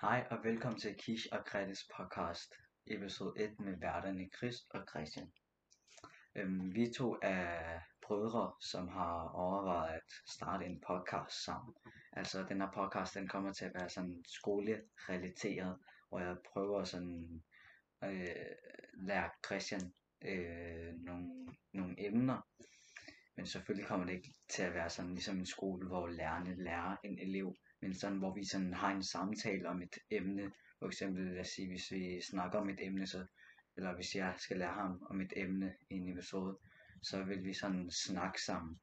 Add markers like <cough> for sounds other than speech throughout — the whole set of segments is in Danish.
Hej og velkommen til Kish og Krettes podcast, episode 1 med værterne Chris og Christian. Øhm, vi to er brødre, som har overvejet at starte en podcast sammen. Altså den her podcast, den kommer til at være sådan skolerelateret, hvor jeg prøver sådan øh, lære Christian øh, nogle, nogle emner. Men selvfølgelig kommer det ikke til at være sådan ligesom en skole, hvor lærerne lærer en elev men sådan, hvor vi sådan har en samtale om et emne. For eksempel, lad os sige, hvis vi snakker om et emne, så, eller hvis jeg skal lære ham om et emne i en episode, så vil vi sådan snakke sammen.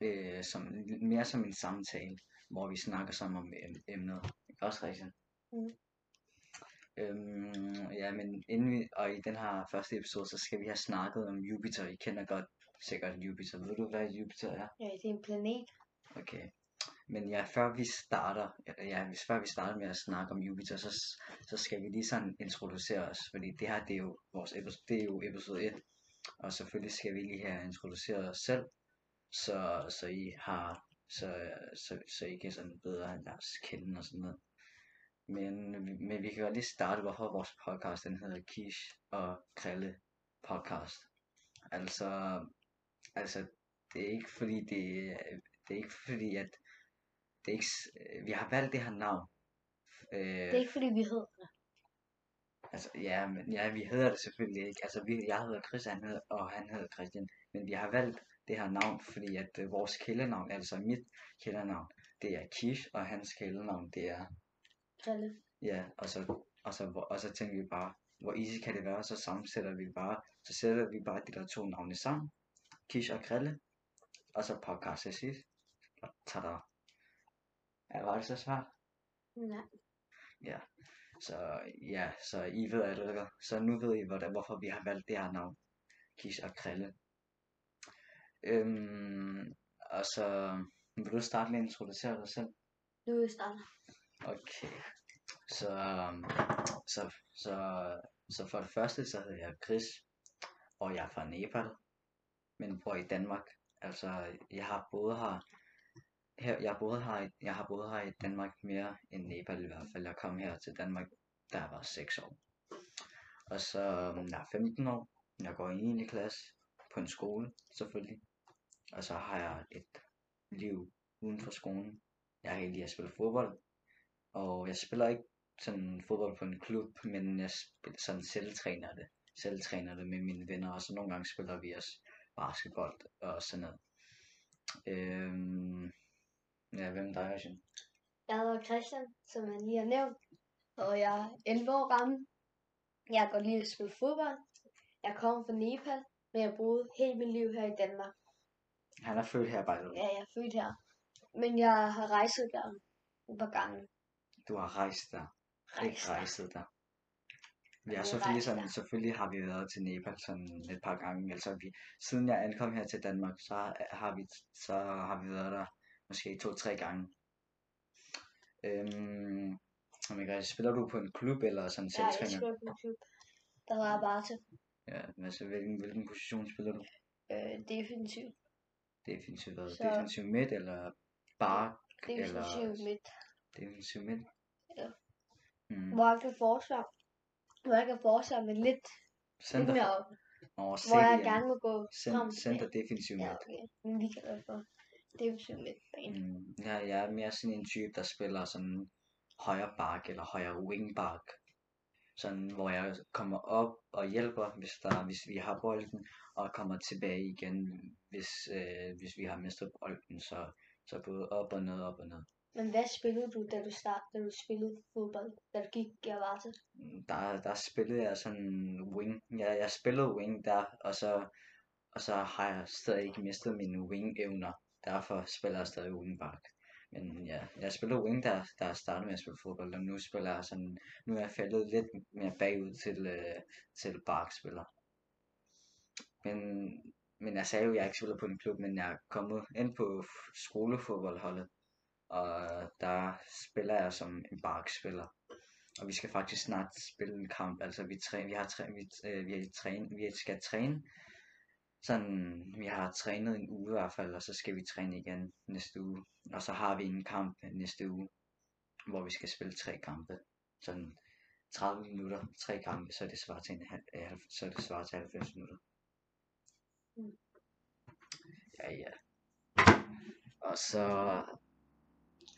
Øh, som, mere som en samtale, hvor vi snakker sammen om emnet. Også rigtigt. Mm. Øhm, ja, men inden vi, og i den her første episode, så skal vi have snakket om Jupiter. I kender godt sikkert Jupiter. Ved du, hvad Jupiter er? Ja, det er en planet. Okay. Men ja, før vi starter, ja, hvis før vi starter med at snakke om Jupiter, så, så skal vi lige sådan introducere os, fordi det her, det er jo vores episode, det er jo episode 1, og selvfølgelig skal vi lige have introduceret os selv, så, så I har, så, så, så I kan sådan bedre lade os kende og sådan noget. Men, men vi kan godt lige starte, hvorfor vores podcast, den hedder Kish og Krille podcast. Altså, altså, det er ikke fordi, det, det er ikke fordi, at det er ikke, øh, vi har valgt det her navn. Øh, det er ikke fordi vi hedder det. Altså, ja, men, ja, vi hedder det selvfølgelig ikke. Altså, vi, jeg hedder Chris, han hedder, og han hedder Christian. Men vi har valgt det her navn, fordi at øh, vores kældenavn, altså mit kældenavn, det er Kish, og hans kældenavn, det er... Krille. Ja, og så, og, så, og så tænker vi bare, hvor easy kan det være, så sammensætter vi bare, så sætter vi bare de der to navne sammen. Kish og Krille, og så podcast til sidst. Og tada. Ja, var det så svært? Nej. Ja, så ja, så I ved allerede, så nu ved I, hvordan, hvorfor vi har valgt det her navn. Kis og Krille. Øhm, og så vil du starte med at introducere dig selv? Nu vil jeg starte. Okay. Så, så, så, så for det første, så hedder jeg Chris, og jeg er fra Nepal, men bor i Danmark. Altså, jeg har boet her her, jeg, boede her, jeg har boet her i Danmark mere end Nepal i hvert fald. Jeg kom her til Danmark, da jeg var 6 år. Og så jeg er 15 år. Jeg går i 9. klasse på en skole, selvfølgelig. Og så har jeg et liv uden for skolen. Jeg er heldig at spille fodbold. Og jeg spiller ikke sådan fodbold på en klub, men jeg spiller sådan selvtræner det. Selvtræner det med mine venner, og så nogle gange spiller vi også basketball og sådan noget. Øhm, Ja, hvem er dig, Jeg hedder Christian, som jeg lige har nævnt, og jeg er 11 år gammel. Jeg går lige at spille fodbold. Jeg kommer fra Nepal, men jeg boede hele mit liv her i Danmark. Han er født her, by Ja, jeg er født her. Men jeg har rejst der et par gange. Du har rejst der? Rejst Ikke rejset der? Ja, selvfølgelig, sådan, selvfølgelig har vi været til Nepal sådan et par gange. Altså, vi, siden jeg ankom her til Danmark, så har vi, så har vi været der måske to-tre gange. Øhm, men spiller du på en klub eller sådan selvtræner? Ja, jeg spiller på en klub. Der var jeg bare til. Ja, altså hvilken, hvilken position spiller du? Øh, defensiv. Defensiv hvad? Så... Defensiv midt eller bak? Defensiv eller... midt. Defensiv midt? Ja. Mm. Hvor jeg kan forsvare. Hvor jeg kan forsvare med lidt, Center. lidt mere op. Nå, hvor jeg gerne vil gå frem. Center defensiv midt. Ja, okay. Men vi kan hvert fald defensiv midtbane. Mm, ja, jeg er mere sådan en type, der spiller sådan højre bak eller højre wingback. Sådan, hvor jeg kommer op og hjælper, hvis, der, hvis vi har bolden, og kommer tilbage igen, hvis, øh, hvis vi har mistet bolden. Så, så både op og ned, op og ned. Men hvad spillede du, da du startede, da du spillede fodbold, da du gik Gervarte? Mm, der, der spillede jeg sådan wing. Ja, jeg spillede wing der, og så, og så har jeg stadig ikke mistet mine wing-evner. Derfor spiller jeg stadig wingback. Men ja, jeg spiller wing, der, der startede med at spille fodbold, og nu spiller jeg sådan, nu er jeg faldet lidt mere bagud til, øh, til bakspiller. Men, men jeg sagde jo, at jeg ikke spiller på en klub, men jeg er kommet ind på skolefodboldholdet, og der spiller jeg som en bakspiller. Og vi skal faktisk snart spille en kamp, altså vi, træ, vi, har træ, vi, øh, vi, træne, vi skal træne sådan, vi har trænet en uge i hvert fald, og så skal vi træne igen næste uge. Og så har vi en kamp næste uge. hvor vi skal spille tre kampe. Sådan 30 minutter, tre kampe, så er det svaret til, en, halv- øh, så er det svaret til 90 minutter. Ja, ja. Og så,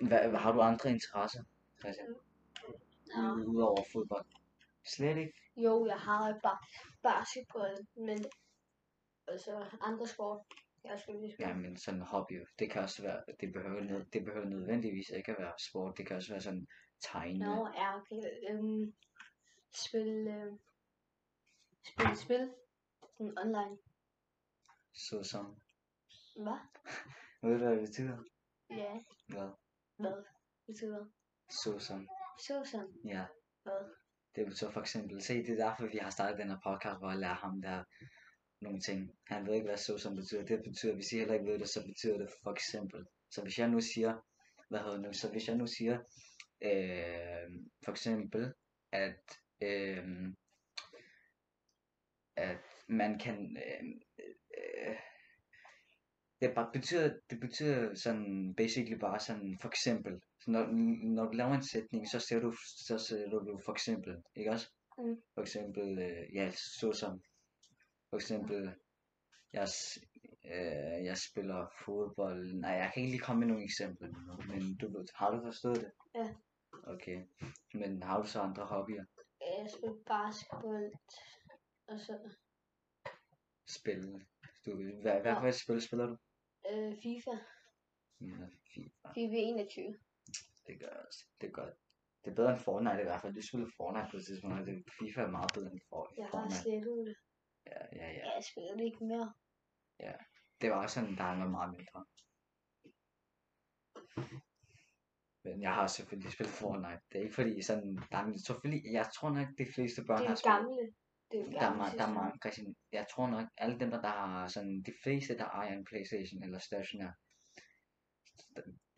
hvad, hvad, har du andre interesser, Christian? Ja. Udover fodbold? Slet ikke? Jo, jeg har bare basketball, men altså andre sport. Jeg skal lige. Ja, men sådan hobby, det kan også være, det behøver, nød, det behøver nødvendigvis ikke at være sport, det kan også være sådan tegne, Nå, ja, okay. Øhm, spil, øh, spil spil. Sådan online. såsom, Hvad? <laughs> ved du hvad det betyder? Ja, Hvad? hvad betyder? Såsom, Så sådan. ja. Hvad? Det betyder for eksempel, se det er derfor vi har startet den her podcast, hvor jeg lærer ham der nogle ting. Han ved ikke hvad såsom betyder, det betyder, hvis I heller ikke ved det, så betyder det for eksempel. Så hvis jeg nu siger, hvad hedder nu, så hvis jeg nu siger, øh, for eksempel, at, øh, at man kan, øh, øh, det bare betyder, det betyder sådan basically bare sådan for eksempel. Så når, når du laver en sætning, så ser du, så ser du for eksempel, ikke også? Mm. For eksempel, øh, ja, såsom, for eksempel, jeg, øh, jeg spiller fodbold. Nej, jeg kan ikke lige komme med nogle eksempler nu, men du ved, har du forstået det? Ja. Okay, men har du så andre hobbyer? Jeg spiller basketball. Og så Spil. Du, hvad, hvad Ja. et spil spiller du? øh, FIFA. Ja, FIFA. FIFA 21. Det gør også. Det er godt. Det er bedre end Fortnite i hvert fald. Du spiller Fortnite på et tidspunkt, og det, FIFA er meget bedre end For- Jeg har Fortnite. slettet det. Ja, ja, ja. Ja, jeg spiller det ikke mere. Det var også sådan, da han var meget mindre. Men jeg har selvfølgelig spillet Fortnite. Det er ikke fordi sådan, der er selvfølgelig, jeg tror nok, de fleste børn Det har er spillet. gamle. Det er Der er, gamle ma- der er mange, Christian, jeg tror nok, alle dem, der, der har sådan, de fleste, der ejer en Playstation eller stationær,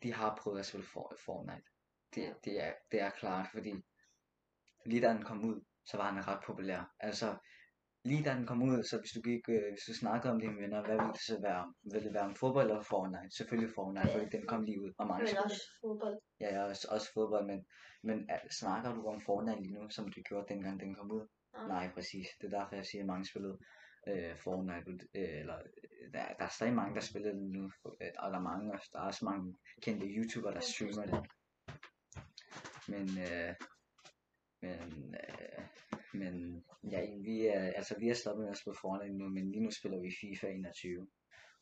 de har prøvet at spille For- Fortnite. Det, det, er, det er klart, fordi lige da den kom ud, så var han ret populær. Altså, lige da den kom ud, så hvis du gik, øh, hvis du snakkede om dine venner, hvad ville det så være? Ville det være om fodbold eller Fortnite? Selvfølgelig Fortnite, fordi den kom lige ud, og mange Men også fodbold. Ja, jeg er også, også fodbold, men, men er, snakker du om Fortnite lige nu, som du gjorde dengang den kom ud? Ja. Nej, præcis. Det er derfor, jeg siger, at mange spillede øh, Fortnite, øh, eller øh, der, der er stadig mange, der spiller det nu, øh, og der er mange, der er også mange kendte YouTubere, der streamer det. Men, øh, men, øh, men ja, vi er, altså vi er stoppet med at spille Fortnite nu, men lige nu spiller vi FIFA 21,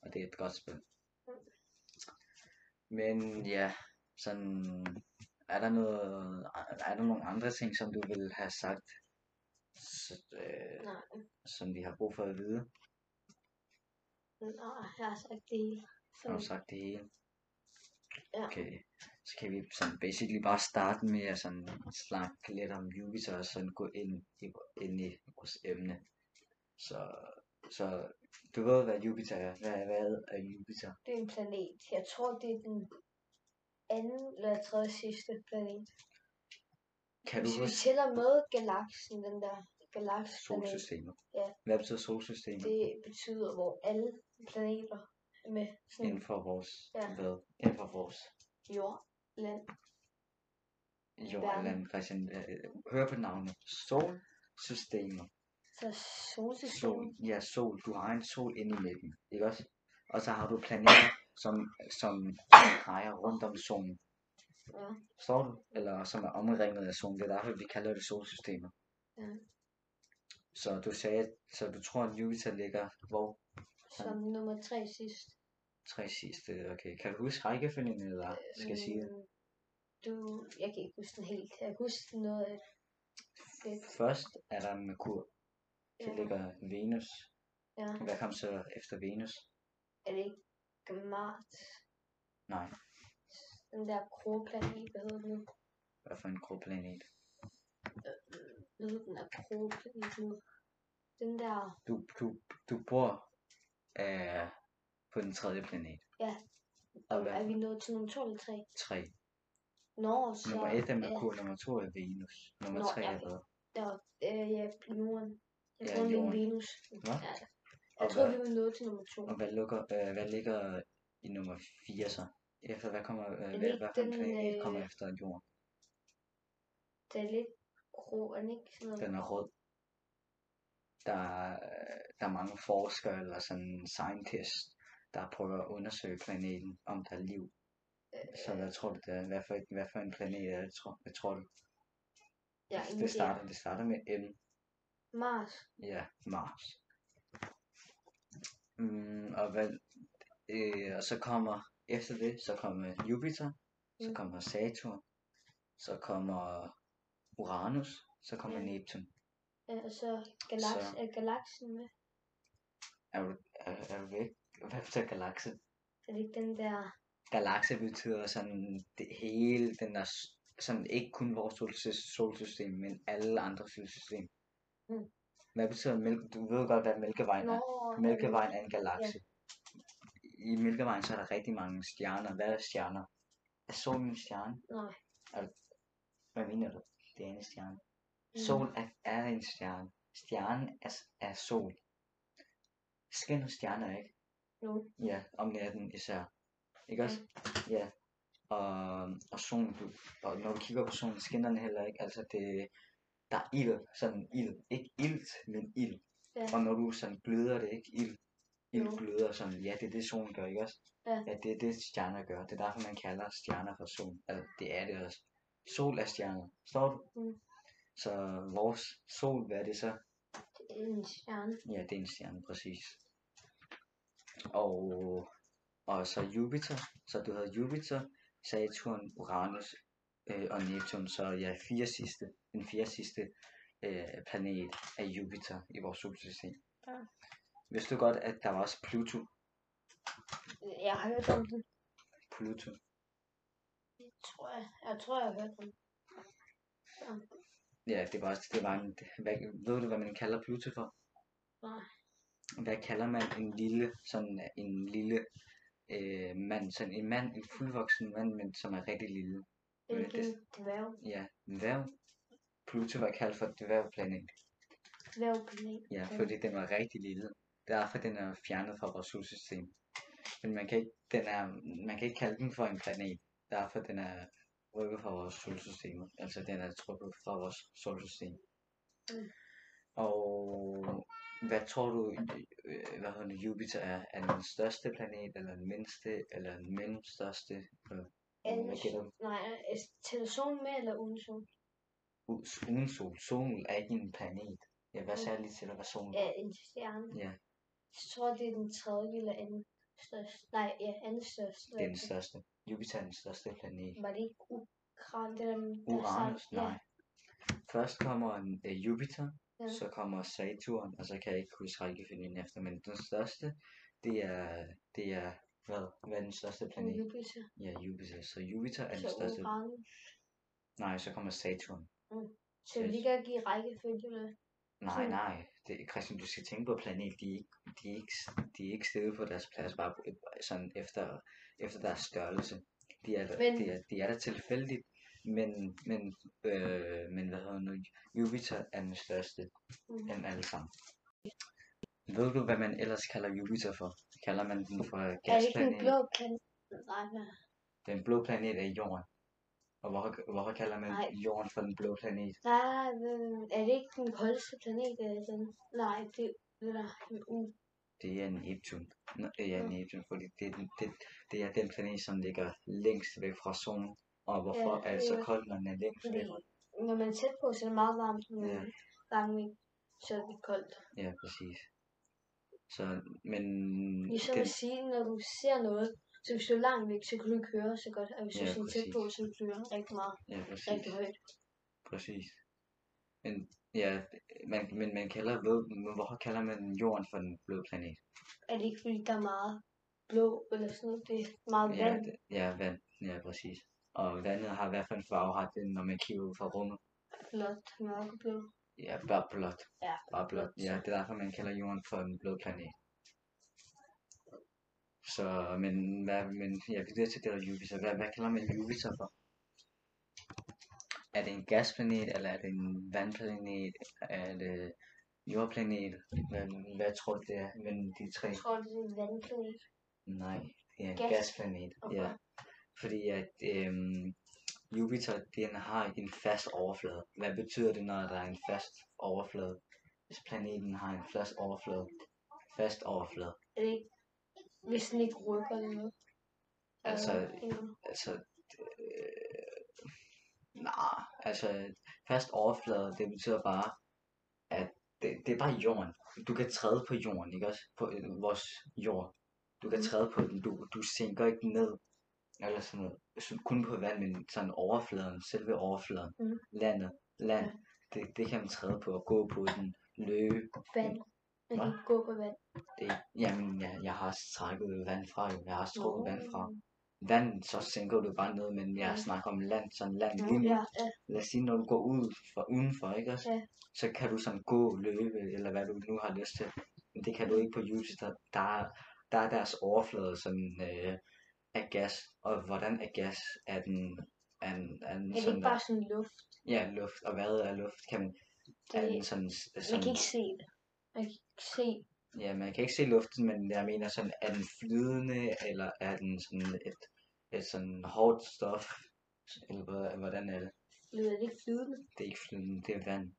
og det er et godt spil. Men ja, sådan, er der noget, er der nogle andre ting, som du vil have sagt, så, øh, Nej, som vi har brug for at vide? nej, jeg har sagt det hele. Har du sagt det hele? Ja. Okay, så kan vi sådan basically bare starte med at sådan snakke lidt om Jupiter og sådan gå ind i, ind i vores emne. Så, så du ved, hvad Jupiter er. Hvad, hvad er Jupiter? det er en planet. Jeg tror, det er den anden eller tredje sidste planet. Kan du Hvis vi huske tæller med galaksen, den der galaksplanet, solsystemet? Ja. Hvad betyder solsystemet? det betyder, hvor alle planeter er med. Sådan Inden for vores, Ja. hvad? Inden for vores jord, land. jordland, Christian. Øh, hør på navnet. Solsystemet. Så solsystemet. Sol, ja, sol. Du har en sol inde i midten, ikke også? Og så har du planeter, som, som drejer rundt om solen. Ja. Forstår du? Eller som er omringet af solen. Det er derfor, vi kalder det solsystemet. Ja. Så du sagde, så du tror, at Jupiter ligger hvor? Som nummer tre sidst. Tre sidste, okay. Kan du huske rækkefølgen, eller skal jeg sige det? Mm, Du, jeg kan ikke huske den helt. Jeg kan huske noget af det. Først er der Merkur. Så Ja. ligger Venus. Ja. Hvad kom så efter Venus? Er det ikke Mars? Nej, Den der kroplanet, hvad hedder den nu? hvad for en kroplanet? Hvad hedder den der kroplanet nu? Den der, Du, du, du bor øh, på den tredje planet. og hvad? er vi nået til nummer 2 eller 3? 3. Nå, så... Nummer 1 er ja, Merkur, nummer 2 er Venus. Nummer Nå, 3 ja. er hvad? Der, øh, ja, jorden. Jeg Ja, tror, det er. Venus. Hvad? Ja. Og Jeg tror, hvad- vi er nået til nummer 2. Og hvad, lukker, øh, hvad ligger i nummer 4 så? Efter hvad kommer, øh, hvad, hvad den, planet øh, kommer efter jorden? Det er lidt grå, er den ikke sådan noget? Den er rød. Der er, der er mange forskere eller sådan scientists, der prøver at undersøge planeten, om der er liv. Så hvad tror du det er? Hvad for, hvad for en planet er det, tror, hvad tror du? Ingen Det starter, det starter med M. Mars. Ja, Mars. Mm, og, hvad, øh, og så kommer, efter det, så kommer Jupiter, så Mm. kommer Saturn, så kommer Uranus, så kommer Ja. Neptun. Ja, og så galaks, Så- er galaksen med. Er du, er, er du væk? Hvad betyder galakse? Er det ikke den der... Galakse betyder sådan det hele, den der, sådan ikke kun vores solsys- solsystem, men alle andre solsystem. Mm. Hvad betyder mælke? Du ved godt, hvad Mælkevejen er. Nå, Mælkevejen er en galakse. I Mælkevejen så er der rigtig mange stjerner. Hvad er stjerner? Er solen en stjerne? Nej. Hvad mener du? Det er en stjerne. Mm. Sol er, er en stjerne. Stjernen er, er sol. Skinner stjerner ikke? Jo. Ja, om natten især. Ikke også? Ja. Og, og solen, du, og når du kigger på solen, skinner den heller ikke. Altså det, der er ild, sådan ild. Ikke ilt, men ild. Ja. Og når du sådan gløder det, ikke ild. Ild Jo. gløder sådan, ja, det er det solen gør, ikke også? Ja. ja det er det stjerner gør. Det er derfor, man kalder stjerner for sol. Altså, det er det også. Sol er stjerner. Står du? Mm. Så vores sol, hvad er det så? Det er en stjerne. Ja, det er en stjerne, præcis. Og, og så Jupiter, så du havde Jupiter, Saturn, Uranus øh, og Neptun, så ja, fire sidste, den fire sidste øh, planet er Jupiter i vores solsystem. Ja. Vidste du godt, at der var også Pluto? Jeg har hørt om den. Pluto. Det tror jeg. Jeg tror, jeg har hørt om den. Ja, det var også, det var en, hvad, ved du, hvad man kalder Pluto for? Nej. Hvad kalder man en lille, sådan en lille øh, mand, sådan en mand, en fuldvoksen mand, men som er rigtig lille? Det er Men ikke det- en dværg. Ja, dværg. Pluto var kaldt for dværgplanet. Dværgplanet. Ja, fordi den var rigtig lille. Derfor den er fjernet fra vores solsystem. Men man kan ikke, den er, man kan ikke kalde den for en planet. Derfor den er rykket fra vores solsystem. Altså den er trukket fra vores solsystem. Mm. Og hvad tror du, øh, hvad hedder det, Jupiter er? Er den største planet, eller den mindste, eller den mellemstørste? Eller, Er hvad? Nej, er tæller solen med eller uden sol? U- Uden sol. Solen er ikke en planet. Ja, hvad Mm. sagde jeg lige til dig, hvad solen Ja, var? en stjerne. Ja, Jeg tror, det er den tredje eller anden største. Nej, ja, anden største. det er den største. Jupiter er den største planet. Var det ikke Ukran, det der, der Uranus, nej. Først kommer en, uh, Jupiter, Ja. så kommer Saturn, og så kan jeg ikke huske rækkefølgen efter, men den største, det er, det er, hvad, hvad er den største planet? Jupiter. Ja, Jupiter. Så Jupiter er den Så største. Uranus. Nej, så kommer Saturn. Så vi kan give rækkefølge eller? Nej, nej. Det, Christian, du skal tænke på planet. De er ikke, de er ikke, de er ikke stedet på deres plads, bare sådan efter, efter deres størrelse. De er, der, Men- de er, de er der tilfældigt, men, men, øh, men hvad hedder nu, Jupiter er den største Mm. end alle sammen. Ved du, hvad man ellers kalder Jupiter for? Kalder man den for Er det ikke en gasplanet? blå planet? Den blå planet er Jorden. Og hvorfor, hvorfor kalder man Nej. Jorden for den blå planet? Nej, er det ikke den koldeste planet? Eller den? Nej, det det der en. Det er Neptun. Nå, Ja, Mm. Neptun, fordi det, er den- det, det er den planet, som ligger længst væk fra solen. Og hvorfor Ja, er det så ja. koldt, når den er længst væk? Når man er tæt på, så er det meget varmt, men Ja. langt væk, så er det koldt. Ja, præcis. Så, men... Ligesom den, at sige, når du ser noget, så hvis du er langt væk, så kan du ikke høre så godt, og hvis du Ja, er sådan tæt på, så kan du høre rigtig meget, ja, præcis. rigtig højt. Præcis. Men, ja, man, men man kalder, ved, men hvorfor kalder man jorden for den blå planet? Er det ikke fordi, der er meget blå eller sådan noget? Det er meget Ja, vand. det, ja, vand. Ja, præcis. Og vandet har hvad for en farve har det, når man kigger ud fra rummet? Blåt, mørkeblå. Ja, bare blåt. Ja, Bare blåt. Ja, det er derfor, man kalder jorden for en blå planet. Så, men, hvad, men ja, videre til det der Jupiter. Hvad, hvad kalder man Jupiter for? Er det en gasplanet, eller er det en vandplanet, er det jordplanet? Hvad, hvad tror du det er mellem de tre? Jeg tror, det er en vandplanet. Nej, det er en Gas. gasplanet. Okay. Ja. Fordi at øhm, Jupiter, den har en fast overflade. Hvad betyder det, når der er en fast overflade? Hvis planeten har en fast overflade. Fast overflade. Er det ikke, hvis den ikke rykker eller noget? Altså, Øh, altså, øh, nej, altså, fast overflade, det betyder bare, at det, det er bare jorden. Du kan træde på jorden, ikke også? På øh, vores jord. Du kan Mm. træde på den, du, du sænker ikke ned. Eller sådan noget. Kun på vand, men sådan overfladen, selve overfladen. Mm. Landet, land, Ja. det, det kan man træde på og gå på den, løbe. Vand. Man kan Hva? ikke gå på vand. Det, jamen, jeg, jeg har trækket vand fra, jeg har trukket vand fra. Vand, så sænker du bare ned, men jeg Ja. snakker om land, sådan land lige nu. Ja, ja. Lad os sige, når du går ud for, udenfor, ikke også? Ja. Så kan du sådan gå, løbe, eller hvad du nu har lyst til. Men det kan du ikke på Jupiter. Der er, der er deres overflade sådan øh, af gas, og hvordan er gas? Er den, er den, er den Er det sådan ikke bare sådan luft? Ja, luft, og hvad er luft? Kan man, er den sådan, Man sådan kan ikke se det. Man kan ikke se. Ja, man kan ikke se luften, men jeg mener sådan, er den flydende, eller er den sådan et, et sådan hårdt stof? Eller hvad- hvordan er det? Lyder det ikke flydende? Det er ikke flydende, det er vand.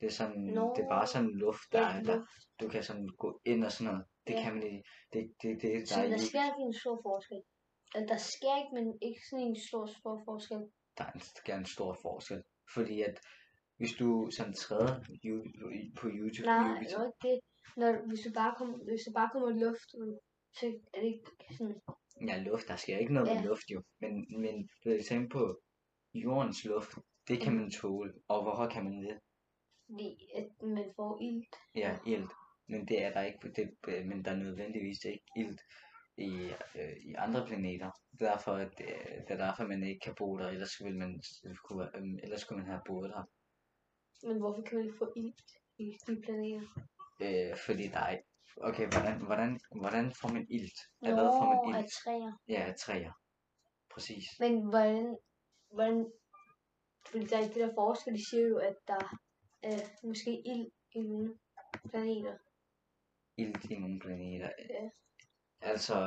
Det er sådan, Nå. det er bare sådan luft, der, Ja, er der. Du kan sådan gå ind og sådan noget. Det Ja. kan man ikke. Det, det, det, der Så er der sker ikke en stor forskel. Der sker ikke, men ikke sådan en stor, stor forskel. der er en, der er en stor forskel. Fordi at hvis du sådan træder på YouTube, Nej, det er ikke det. Når, hvis, du bare kommer, hvis der bare kommer luft ud, så er det ikke sådan... ja, luft, der sker ikke noget med Ja. luft jo. Men, men du kan tænke på jordens luft, det kan Mm. man tåle. Og hvorfor kan man det? Fordi at man får ilt. Ja, ilt. Men det er der ikke, det, men der er nødvendigvis ikke ilt i, øh, i andre planeter. Derfor, at, øh, det er derfor, man ikke kan bo der, ellers ville man, kunne, øh, ellers skulle man have boet der. Men hvorfor kan man få ilt i de planeter? Øh, fordi der er okay, hvordan, hvordan, hvordan får man ilt? Af hvad får Nå, man af ilt? træer. Ja, af træer. Præcis. Men hvordan, hvordan, fordi der er det der forsker, de siger jo, at der er måske ild i nogle planeter. Ilt i nogle planeter. Ja. Altså,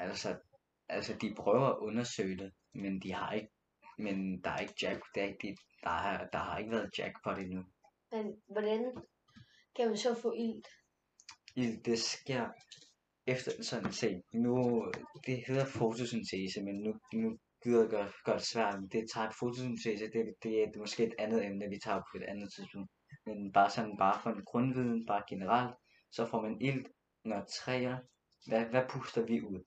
altså, altså, de prøver at undersøge det, men de har ikke, men der er ikke jack, der, er ikke, der, har, der har ikke været jackpot endnu. Men hvordan kan man så få ilt? ild, det sker efter sådan se. Nu, det hedder fotosyntese, men nu, nu gider jeg gøre, gøre det svært. Det tager fotosyntese, det, det er måske et andet emne, vi tager på et andet tidspunkt. Men bare sådan, bare for en grundviden, bare generelt, så får man ild, når træer, hvad, hvad puster vi ud?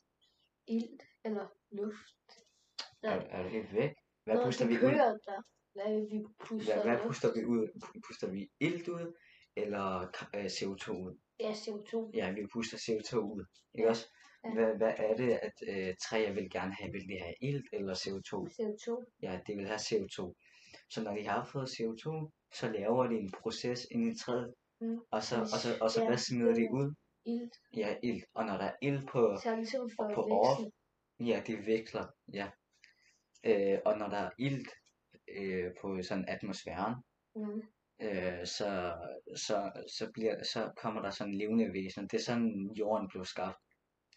Ilt eller luft? Er, er det helt væk? Hvad Nå, puster det vi ud? der. Hvad vi puster Hvad, hvad puster vi ud? Puster vi ilt ud, eller øh, CO2 ud? Ja, CO2. Ja, vi puster CO2 ud, ikke også? Ja. Hvad, hvad er det, at øh, træer vil gerne have? Vil de have ilt eller CO2? CO2. Ja, de vil have CO2. Så når de har fået CO2, så laver de en proces ind i træet, Mm. og så, og så, og så Ja, hvad smider de det- ud? Ilt. Ja, ilt. Og når der er ilt på, Så er det ligesom for på veksle. ja, det veksler, ja. Øh, og når der er ilt øh, på sådan atmosfæren, Mm. øh, så, så, så, bliver, så kommer der sådan levende væsener. Det er sådan, jorden blev skabt.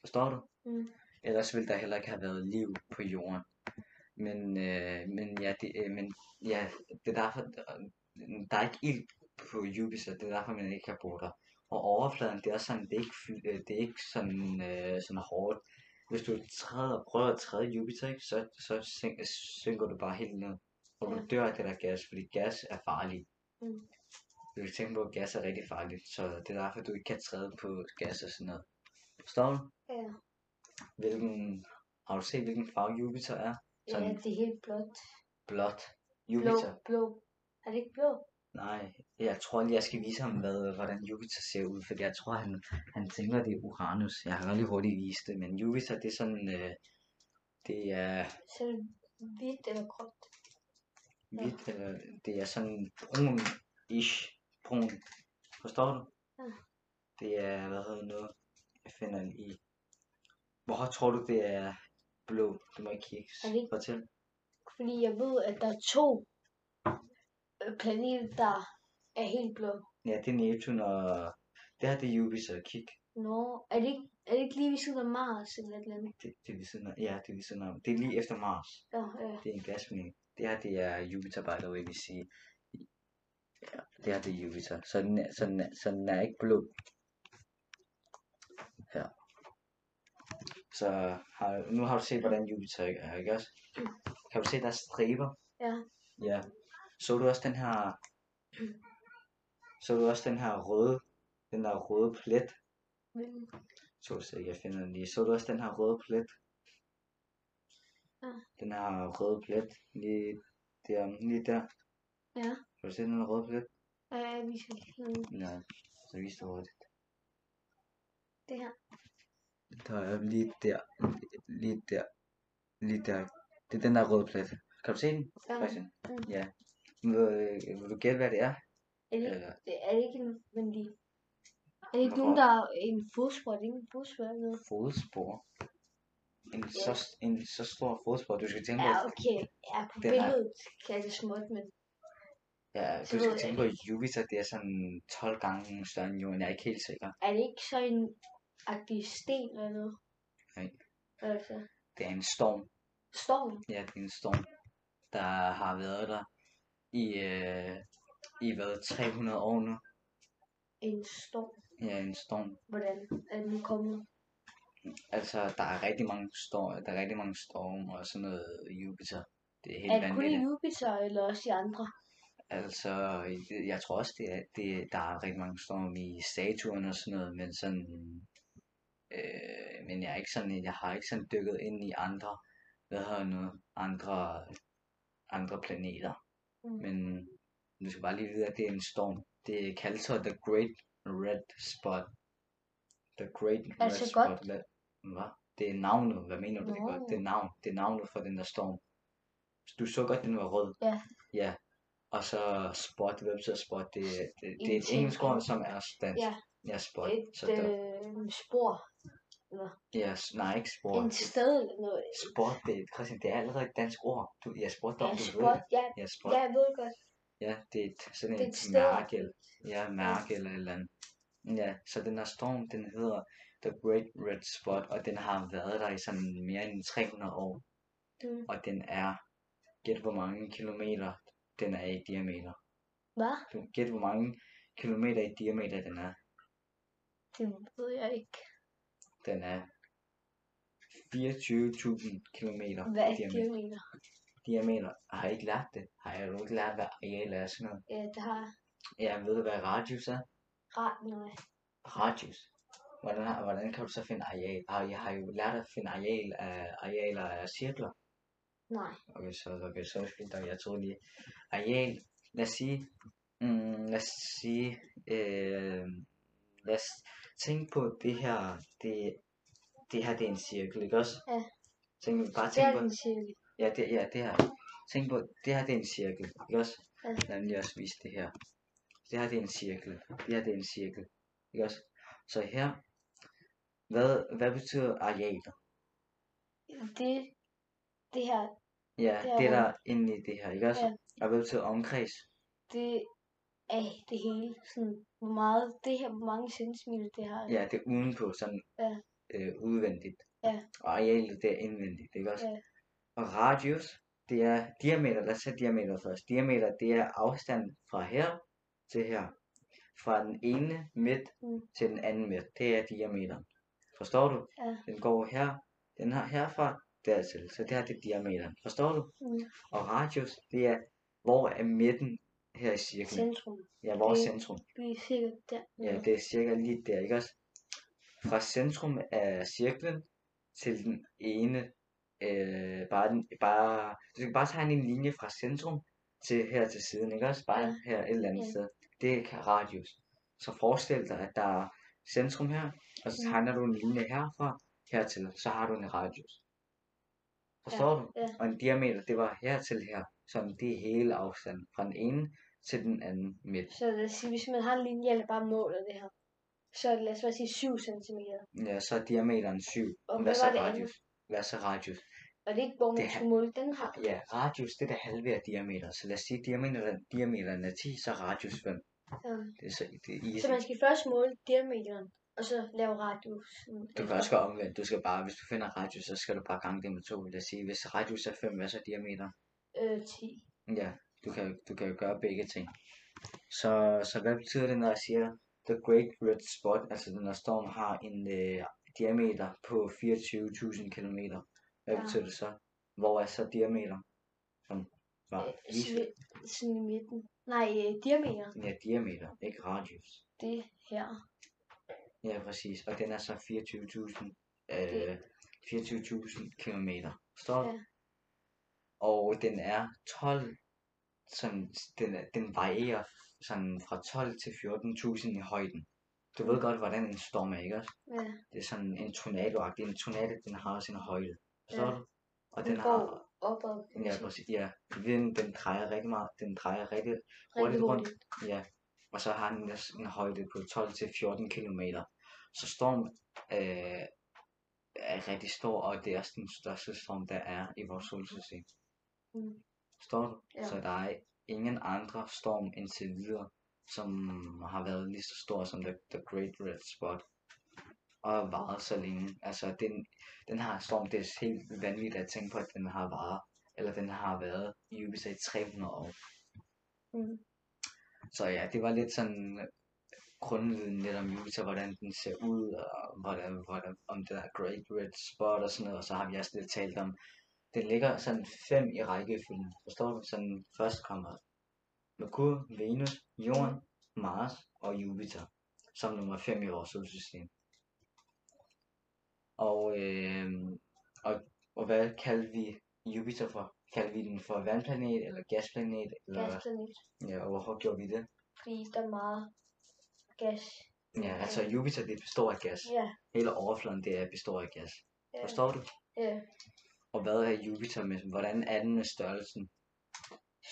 Forstår du? Mm. Ellers ville der heller ikke have været liv på jorden. Men, øh, men, ja, det, øh, men ja, det er derfor, der er ikke ild på Jupiter, det er derfor, man ikke kan bo der. Og overfladen, det er også sådan, det er ikke, øh, det er ikke sådan, øh, sådan hårdt. Hvis du træder, prøver at træde Jupiter, ikke, så, så synker du bare helt ned. Og du Ja. dør af det der gas, fordi gas er farligt. Mm. Du kan tænke på, at gas er rigtig farligt, så det er derfor, du ikke kan træde på gas og sådan noget. Forstår du? Ja. Hvilken, har du set, hvilken farve Jupiter er? ja, Sådan det er helt blåt. blåt. Blå, Jupiter? blå. Er det ikke blå? Nej, jeg tror lige, jeg skal vise ham, hvad, hvordan Jupiter ser ud, fordi jeg tror, han, han tænker, det er Uranus. Jeg har lige hurtigt vist det, men Jupiter, det er sådan, øh, det er Så er det hvidt eller gråt? Ja. hvidt, eller det er sådan brun-ish, brun. Forstår du? Ja. Det er, hvad hedder noget, jeg finder den i. Hvor tror du, det er blå? Du må ikke kigge. Er det ikke- Fortæl. Fordi jeg ved, at der er to planeter, der er helt blå. Ja, det er Neptun, og det her det er Jupiter. Kig. Nå, er det ikke, er det ikke lige ved siden af Mars eller et eller andet? Det, det er ved siden af, ja, det er ved siden af. Det er lige efter Mars. Ja, ja. Det er en gasplanet. Det her, det er Jupiter, by the way, vil sige. Ja, det her, det er Jupiter. Så den er, så den er, så den er ikke blå. Her. Så har, nu har du set, hvordan Jupiter er, ikke også? Kan du se, der er striber? Ja. Ja. Så du også den her... Så du også den her røde, den der røde plet? Hvilken? Så se, jeg finder den lige. Så du også den her røde plet? Ja. Den her røde plet, lige der, lige der. Ja. Kan du se den her røde plet? Ja, jeg viser lige Ja, så vis det hurtigt. det her. Der er lige der, lige der, lige der. Det er den der røde plet. Kan du se den, Ja. Christian? Mm. Ja. Vil, vil du gætte, hvad det er? Er det, Eller, det, er det ikke en, men de... Er det ikke nogen, der er en fodspor? Er det ikke en fodspor eller fodspor. En, Ja. så, en så stor fodspor, du skal tænke Ja, på. okay. Ja, på Den er- billedet kan det småt, men Ja, så du ved skal tænke på, at Jupiter det er sådan 12 gange større end Jorden. Jeg er ikke helt sikker. er det ikke så en agtig sten eller noget? Nej. Altså, Det er en storm. storm. Ja, det er en storm, der har været der i, øh, i hvad, 300 år nu. En storm. Ja, en storm. Hvordan er den kommet? Altså, der er rigtig mange storm, der er rigtig mange storme og sådan noget i Jupiter. Det er helt Er det kun i. Jupiter eller også i andre? Altså, jeg tror også, det er, det, der er rigtig mange storme i Saturn og sådan noget, men sådan, øh, men jeg er ikke sådan, jeg har ikke sådan dykket ind i andre, hvad hedder nu, andre, andre planeter. Mm. Men du skal bare lige vide, at det er en storm. Det kaldes så The Great Red Spot. The Great Er Red Spot. godt? Hvad? Det er navnet. Hvad mener du, det er godt? Det er navn. Det er navnet for den der storm. Du så godt, den var rød. Ja. Ja. Og så spot, hvad betyder spot? Det, det, det er et engelsk ord, som er dansk. Ja, Ja, spot. et så der, øh, spor. Ja, s- nej, ikke spor. En sted eller noget. Spot, det, er- Christian, det er allerede et dansk ord. Du, jeg spurgte dig, Ja, om du ved spot. det. Ja, Ja, spot. ja, jeg ved godt. Ja, det er et, sådan Det er et, et mærke, ja, mærke eller eller andet. Ja, så den her storm, den hedder The Great Red Spot, og den har været der i sådan mere end 300 år. Mm. Og den er, gæt hvor mange kilometer den er i diameter. Hvad? Du gæt hvor mange kilometer i diameter den er. Det ved jeg ikke. Den er 24.000 kilometer Hvad er diameter. diameter? diameter. Har jeg ikke lært det? Har jeg jo ikke lært, hvad areal er og sådan noget? Ja, det har jeg. Ja, ved du, hvad radius er? ret nej. radius. Hvordan, har- hvordan kan du så finde areal? Har, jeg har jo lært at finde areal af, arealer af cirkler. Nej. Okay, så, okay, så det fint, og jeg troede lige. Areal, lad os sige, mm, lad os sige, øh, lad os tænke på det her, det, det her det er en cirkel, ikke også? Ja. Tænk, bare Det tænk er på, den cirkel. ja, det, ja, det her. Tænk på, det her det er en cirkel, ikke også? Ja. Lad mig lige også vise det her. Det her det er en cirkel, det her det er en cirkel, ikke også? Så her, hvad, hvad betyder arealer? Det, det her, Ja, Det det er der inde i det her, ikke også? Ja. Og hvad betyder omkreds? det er det hele. Sådan, hvor meget, det her, hvor mange centimeter det har. Ja, det er udenpå, sådan Ja. øh, udvendigt. Ja. Og arealet, det er indvendigt, ikke også? Ja. Og radius, det er diameter. Lad os tage diameter først. Diameter, det er afstand fra her til her. Fra den ene midt Mm. til den anden midt. Det er diameteren. Forstår du? Ja. Den går her. Den har herfra dertil. Så det her det er diameteren. Forstår du? Mm. Og radius, det er, hvor er midten her i cirklen? Centrum. Ja, er det- centrum? Lige sikkert der. Ja, det er cirka lige der, ikke også? Fra centrum af cirklen til den ene, øh, bare, den, bare, du skal bare tegne en linje fra centrum til her til siden, ikke også? Bare Ja. her et eller andet Ja. sted. Det er radius. Så forestil dig, at der er centrum her, og så tegner du en linje herfra hertil, så har du en radius. Forstår du? ja. Og en diameter, det var hertil her, så det hele afstanden fra den ene til den anden midt. Så lad os sige, hvis man har en linje, eller bare måler det her, så lad os bare sige 7 cm. Ja, så er diameteren 7. Og Hvad hvad så det andet? radius? Hvad så radius? Og det er ikke, hvor man Det skal måle den her. Ja, radius det er det halve af diameter. Så lad os sige, diameteren, diameteren er 10, så radius 5. Ja. Det er, så, det er easy. Så man skal først måle diameteren, og så lave radius. Du kan også gøre omvendt. Du skal bare, hvis du finder radius, så skal du bare gange det med 2, vil jeg sige. Hvis radius er 5, hvad er så diameter? Øh, 10. Ja, du kan, du kan jo gøre begge ting. Så, så hvad betyder det, når jeg siger, The Great Red Spot, altså den her storm har en øh, diameter på 24.000 km. Hvad Ja. betyder det så? Hvor er så diameter? Som var Øh, vis, sådan, i- sådan i midten. Nej, øh, diameter. ja, diameter, ikke radius. Det her. Ja, præcis. Og den er så 24.000 Det- øh, 24.000 km. Står Ja. Og den er 12, sådan, den, er- den varierer sådan fra 12 til 14.000 i højden. Du ved godt, hvordan en storm er, ikke også? Ja. Det er sådan en tornado -agtig. En tornado, den har sin højde. Forstår Ja. du? Og Den den har, går opad. kan man ja, sige. præcis, ja. Vinden, den drejer rigtig meget. Den drejer rigtig Rigtig hurtigt rundt. hurtigt. Ja. Og så har den også en højde på 12 til 14 km. Så storm øh, er rigtig stor, og det er også den største storm, der er i vores solsystem. Mm. Forstår du? Ja. Så der er ingen andre storm indtil videre, som har været lige så stor som The, the Great Red Spot. Og har varet så længe. Altså, den, den her storm, det er helt vanvittigt at tænke på, at den har varet, eller den har været i USA i 300 år. Mm. Så ja, det var lidt sådan grundviden lidt om Jupiter, hvordan den ser ud, og hvordan, hvordan, om det er Great Red Spot og sådan noget, og så har vi også lidt talt om, den ligger sådan fem i rækkefølgen, forstår du? Sådan først kommer Merkur, Venus, Jorden, Mars og Jupiter, som nummer 5 i vores solsystem. Og, øh, og, og hvad kaldte vi Jupiter for? Kaldte vi den for vandplanet eller gasplanet? Eller, Gasplanet. ja, og hvorfor gjorde vi det? Fordi der er meget gas. Ja, altså Jupiter det består af gas. Ja. Hele overfladen det er består af gas. Ja. Forstår du? ja. Og hvad er Jupiter med? Hvordan er den med størrelsen?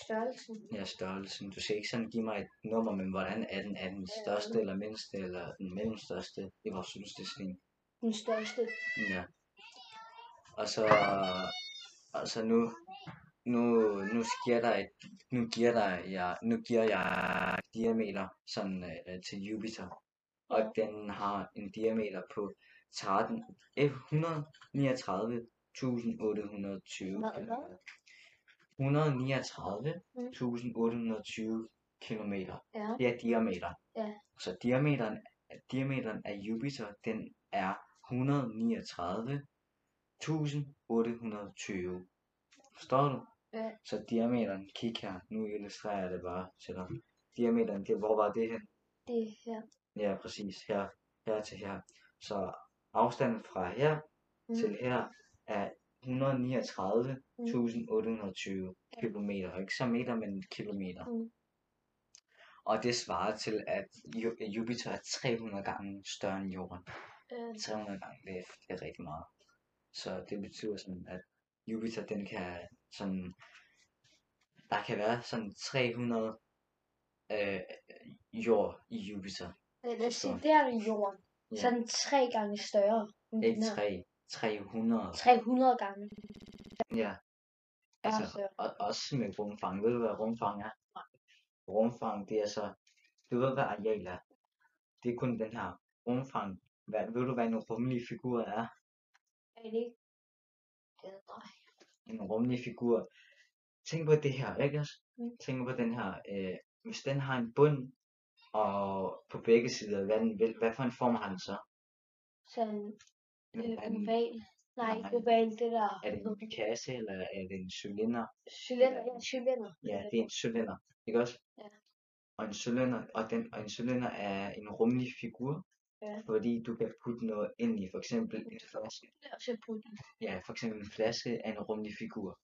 Størrelsen. Ja, størrelsen. Du skal ikke sådan give mig et nummer, men hvordan er den? Er den største eller mindste, eller den mellemstørste i vores solsystem? Den største. Ja. Og så, og så nu, nu, nu giver der et, nu giver der jeg, nu giver jeg diameter sådan øh, til Jupiter. Og Ja. den har en diameter på 13, 139.820 Hvad- hvad? 139.820 km. Ja. Det er diameter. Ja. Så diameteren, diameteren af Jupiter, den er 139.820. Forstår du? Ja. Så diameteren, kig her, nu illustrerer jeg det bare til dig. Diameteren, det, hvor var det hen? Det her. Ja, præcis, her, her til her. Så afstanden fra her Mm. til her er 139.820 kilometer. Ikke så meter, men kilometer. Mm. Og det svarer til, at Ju- Jupiter er 300 gange større end Jorden. Øh, 300 gange, det er, det er rigtig meget. Så det betyder sådan, at Jupiter, den kan sådan, der kan være sådan 300 øh, jord i Jupiter. lad os sige, her er jorden. Ja. Så den tre gange større. End Ikke. 3, 300. 300 gange. Ja. Altså, og, også med rumfang. Ved du, hvad rumfang er? Rumfang, det er så, du ved, hvad areal er. Det er kun den her rumfang. Hvad, ved du, hvad en rummelig figur er? Er det ikke? En rummelig figur. Tænk på det her, ikke også? Mm. Tænk på den her, øh, hvis den har en bund, og på begge sider, hvad, den, hvad for en form har den så? Sådan øh, oval. Nej, Nej. oval, det der. Er det en kasse, eller er det en cylinder? Cylinder, ja, cylinder. Ja, det er en cylinder, ikke også? Ja. Og en cylinder, og, den, og en cylinder er en rummelig figur, Ja. fordi du kan putte noget ind i, for eksempel en flaske. Og så putte. Ja, for eksempel en flaske er en rummelig figur.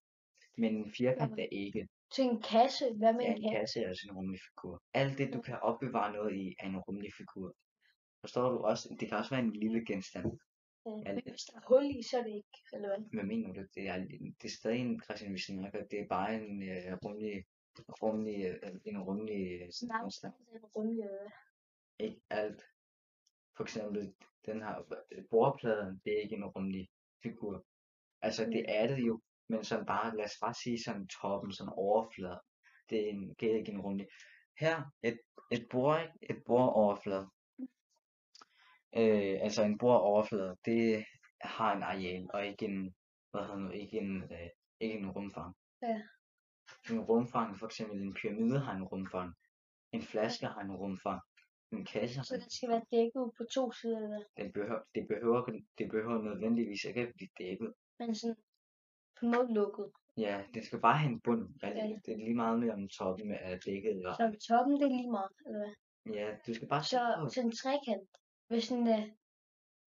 Men en firkant er ikke. Til en kasse. Hvad med Ja, en en kasse? kasse er også en rummelig figur. Alt det, du kan opbevare noget i, er en rummelig figur. Forstår du også? Det kan også være en lille genstand. Ja. Men hvis der er hul i, så er det ikke. Eller hvad? Hvad mener du? Det er, det er stadig en Christian, vi snakker. Det er bare en øh, rummelig, rummelig, øh, en rummelig øh, Nej, det er en eller hvad? Ikke alt. For eksempel, den her øh, bordpladen, det er ikke en rummelig figur. Altså, det Mm. er det jo, men sådan bare, lad os bare sige sådan toppen, sådan overflade. Det er, en, det er ikke en rummelig. Her, et, et bord? Et bord overflade. Øh, altså en bordoverflade, det har en areal, og ikke en, hvad hedder nu, ikke en, øh, ikke en rumfang. Ja. En rumfang, for eksempel en pyramide har en rumfang. En flaske har en rumfang. En kasse har Så en den skal være dækket på to sider, eller hvad? den behøver, det, behøver, det behøver nødvendigvis ikke at blive dækket. Men sådan på en måde lukket. Ja, det skal bare have en bund. Ja. Det er lige meget med om toppen er dækket. Eller, Så toppen, det er lige meget, eller hvad? ja, du skal bare Så, så en trekant, hvis den er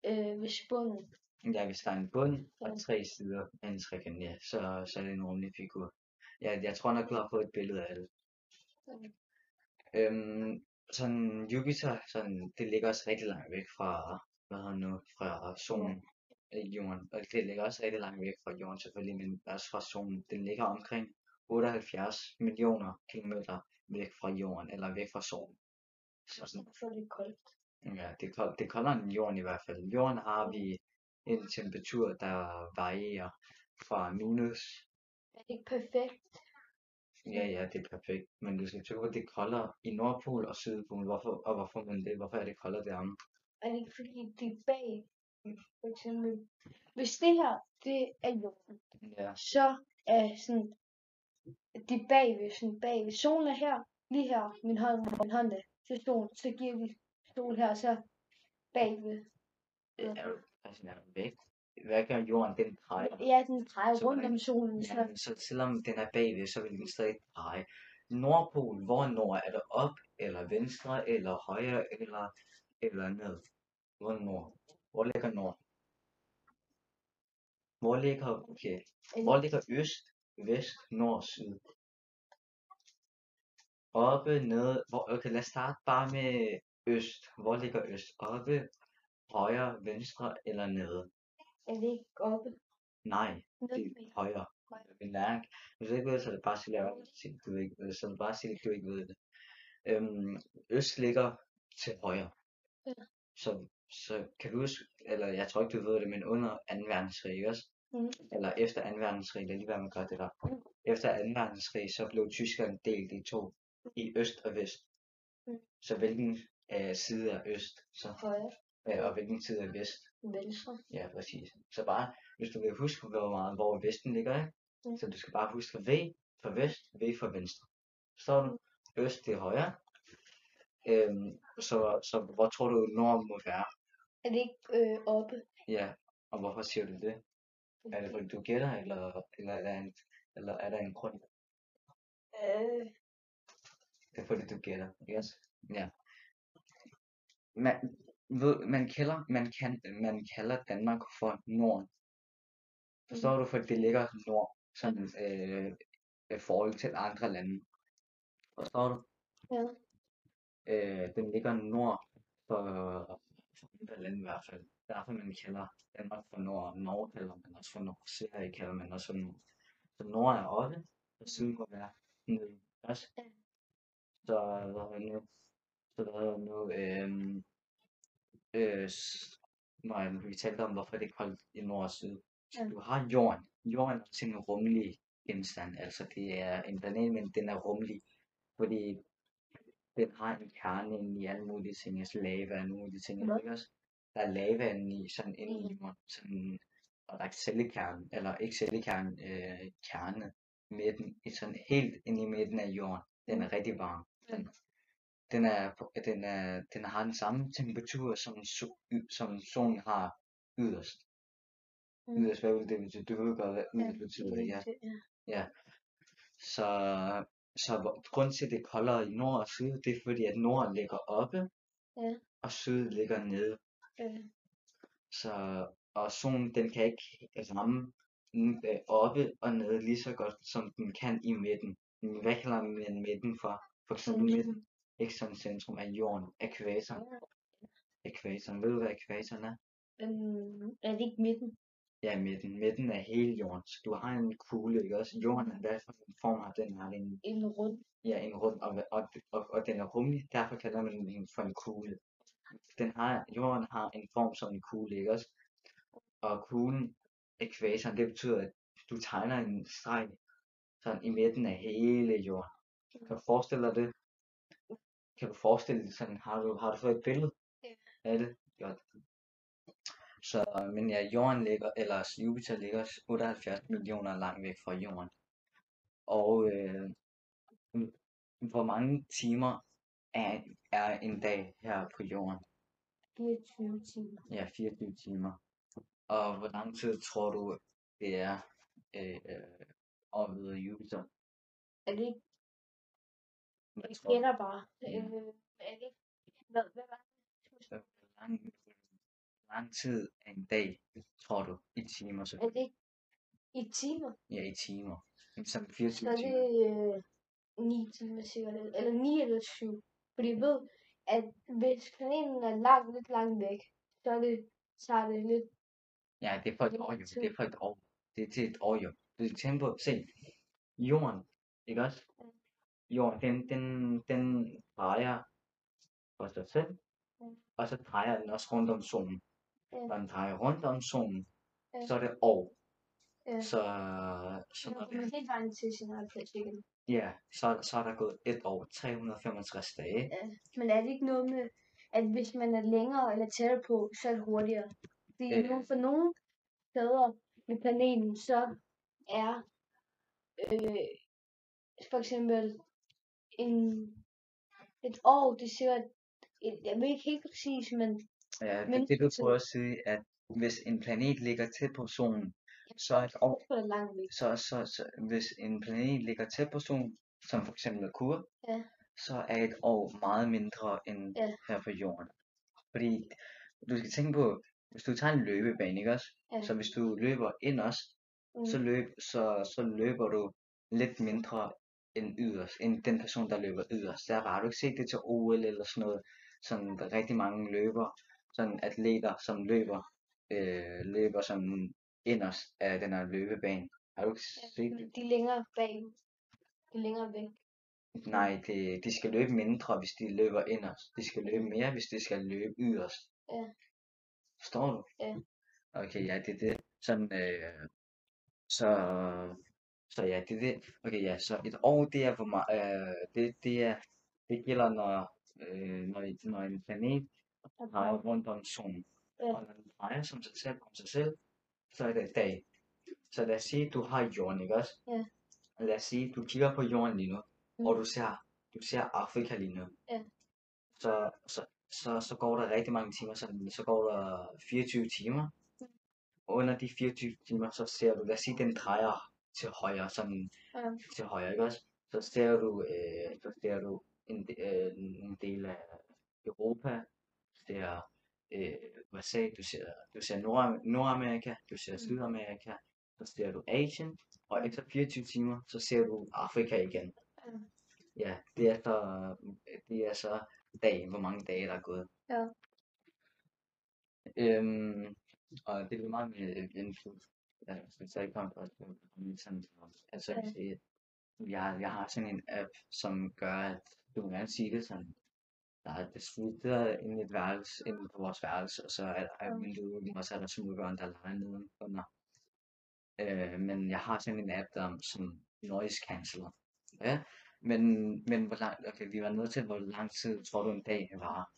øh, hvis bunden. Ja, hvis der er en bund og Ja. tre sider af en trekant, ja, så, så er det en rummelig figur. Ja, jeg tror nok, du har fået et billede af det. Okay. Øhm, sådan Jupiter, sådan, det ligger også rigtig langt væk fra, hvad hedder nu, fra solen, ikke jorden. Og det ligger også rigtig langt væk fra jorden selvfølgelig, men også fra solen. Den ligger omkring 78 millioner kilometer væk fra jorden, eller væk fra solen. Så sådan, Så er det koldt. Ja, det kold, det er koldere end jorden i hvert fald. Jorden har vi en temperatur, der varierer fra minus, Er det ikke perfekt? ja ja, det er perfekt, men du skal tænke på, at det er koldere i Nordpol og Sydpol. Hvorfor, og hvorfor man det? Hvorfor er det koldere deromme? Er det ikke fordi, det er bag? For eksempel, hvis det her, det er jorden, Ja, så er sådan, det er bagved, sådan bagved. Solen er her, lige her, min hånd, min hånd er til solen, så giver vi sol her, så bagved. det er jo altså, er væk. Hvad gør jorden? Den drejer. Ja, den drejer Så rundt om solen, Ja, så men så selvom den er bagved, så vil den stadig dreje. Nordpol, hvor nord? Er det op, eller venstre, eller højre, eller, eller ned? Hvor nord? Hvor ligger nord? Hvor ligger, okay, hvor ligger øst, vest, nord, syd? Oppe, nede, hvor, okay, lad os starte bare med øst. Hvor ligger øst? Oppe, højre, venstre eller nede? er det ikke oppe. Nej, det er højre. Min lærer, hvis du ikke ved så er det bare sige, at du ikke ved det. Så er det bare sige, at du ikke ved det. Øhm, øst ligger til højre. Ja. Så, så kan du huske, eller jeg tror ikke du ved det, men under 2. verdenskrig, også? Mm. Eller efter 2. verdenskrig, lad lige være med at gøre det der. Mm. Efter 2. verdenskrig, så blev Tyskland delt i to, i øst og vest. Mm. Så hvilken øh, side er øst, så, Højre, øh, og hvilken side er vest? venstre. Ja, præcis. Så bare, hvis du vil huske, hvor meget, hvor vesten ligger, ikke? Mm. Så du skal bare huske V for vest, V for venstre. Står du? Øst til højre. Øhm, så, så hvor tror du nord må være? Er det ikke øh, oppe? Ja, og hvorfor siger du det? Er det fordi du gætter, eller, eller, er, der en, eller er der en grund? Øh, Det er fordi du gætter, yes? Ja. Man, ved, man, kalder, man, kan, man kalder Danmark for Norden. Forstår du, for det ligger nord, sådan øh, i forhold til andre lande. Forstår du? ja. Øh, den ligger nord for, for andre lande i hvert fald. Derfor man kalder Danmark for nord. Norge kalder man også for nord. Sverige kalder man også for nord. Så nord er oppe, og syd må være nede. Også? Så hvad hedder nu? Så hvad hedder nu? Øhm, øh, s- nej, vi talte om, hvorfor det er koldt i nord og syd. Så Ja. du har jorden. Jorden er også en rummelig genstand. Altså det er en planet, men den er rummelig. Fordi den har en kerne inde i alle mulige ting, altså lava og alle mulige ting, Hvad? ikke også? Der er lava inde i, sådan inde i Mm. jorden, sådan, og der er cellekerne, eller ikke cellekerne, øh, kerne, midten, sådan helt inde i midten af jorden. Den er rigtig varm. Den, den, er, den, er, den har den samme temperatur, som, so, som solen har yderst. Mm. Yderst, hvad vil det betyde? Du ved godt, hvad Ja, yderst betyder, ja. det- ja. Så, så grund til, at det er koldere i nord og syd, det er fordi, at nord ligger oppe, Ja. og syd ligger nede. Øh, Så, og solen, den kan ikke ramme mm, øh, oppe og nede lige så godt, som den kan i midten. Hvad kalder man midten for? For eksempel midten, som centrum af jorden, ekvator. Ekvatoren, ved du hvad ekvatoren er? øhm, er det ikke midten? Ja, midten. Midten er hele jorden. Så du har en kugle, ikke også? Jorden er hvad for en form har den? Har den En rund. Ja, en rund, og, og, og, og den er rummelig, derfor kalder man den for en kugle. Den har, jorden har en form som en kugle, ikke også? Og kuglen, ekvatoren, det betyder, at du tegner en streg sådan i midten af hele jorden. Kan du forestille dig det? Kan du forestille dig sådan, har du, har du fået et billede Ja. af det? Godt. Så, men ja, jorden ligger, eller Jupiter ligger 78 millioner langt væk fra jorden. Og øh, hvor mange timer er, er en dag her på jorden? 24 timer. Ja, 24 timer. Og hvor lang tid tror du, det er øh, øh, at vide Jupiter? Er det ikke? Du? gætter bare. Øh, er det ikke? Hvad, hvad var det? Lang, lang tid er en dag, tror du, i timer Er så? det ikke i timer? Ja, i timer. Jamen, Så Så 24 er det øh, 9 timer sikkert. Eller eller 9 eller 7. Fordi jeg ved, at hvis planeten er langt, lidt langt væk, så er det, så er det lidt Ja, det er for et år jo. Det er for et år. Det er til et år jo. Du skal tænke på, se, jorden, ikke også? Jorden, den, den, den drejer for sig selv, Ja. og så drejer den også rundt om solen. Ja. Når den drejer rundt om solen, Ja. så er det år. Ja. Så, så når det, helt vejen til sin egen ja, så, så er der gået et år, 365 dage. Ja. Men er det ikke noget med, at hvis man er længere eller tættere på, så er det hurtigere? Fordi Øh. øh. for nogle steder med planeten, så er øh, for eksempel en, et år, det er sikkert, et, jeg ved ikke helt præcis, men Ja, det, Men- det du prøver at sige, at hvis en planet ligger tæt på solen, så et år, så, så, så hvis en planet ligger tæt på solen, som for eksempel Merkur, Ja. så er et år meget mindre end Ja. her på jorden. Fordi du skal tænke på, hvis du tager en løbebane, ikke også? Ja. Så hvis du løber ind også, Mm. så, løb, så, så løber du lidt mindre end yderst, end den person, der løber yderst. Derfor har du ikke set det til OL eller sådan noget. Sådan der rigtig mange løber, sådan atleter, som løber, øh, løber sådan inderst af den her løbebane. Har du ikke set det? De er længere bag. De er længere væk. Nej, det, de skal løbe mindre, hvis de løber inderst. De skal løbe mere, hvis de skal løbe yderst. Ja. Forstår du? Ja. Okay, ja, det er det. Sådan, øh, så, så ja, det er det. Okay, ja, så et år, det er hvor meget, øh, det, det er, det gælder, når, øh, når, når en planet drejer er rundt om solen. Ja. Og når den drejer som sig selv, om sig selv, så er det en dag. Så lad os sige, du har jorden, ikke også? Ja. Lad os sige, du kigger på jorden lige nu, Mm. og du ser, du ser Afrika lige nu. Ja. Så, så, så, så går der rigtig mange timer, så, så går der 24 timer. Mm. Og under de 24 timer, så ser du, lad os sige, den drejer til højre, sådan Ja. til højre, ikke også? Så ser du, øh, så ser du en, øh, en del af Europa, du ser øh, USA, du ser, du ser Nord, Nordamerika, du ser Mm. Sydamerika, så ser du Asien, og efter 24 timer, så ser du Afrika igen. Ja. Ja, det er så, det er så dag, hvor mange dage der er gået. Ja. Øhm, og det er meget med info. Ja, så jeg kom på sådan, altså, Ja. jeg, jeg har sådan en app, som gør, at du må gerne sige det sådan, der er det slutter inde i et værelse, inde på vores værelse, og så er der et vindue, og så er der børn, der leger nedenunder. Øh, men jeg har sådan en app, der som noise canceller. Ja, men, men hvor lang, okay, vi var nødt til, hvor lang tid tror du en dag var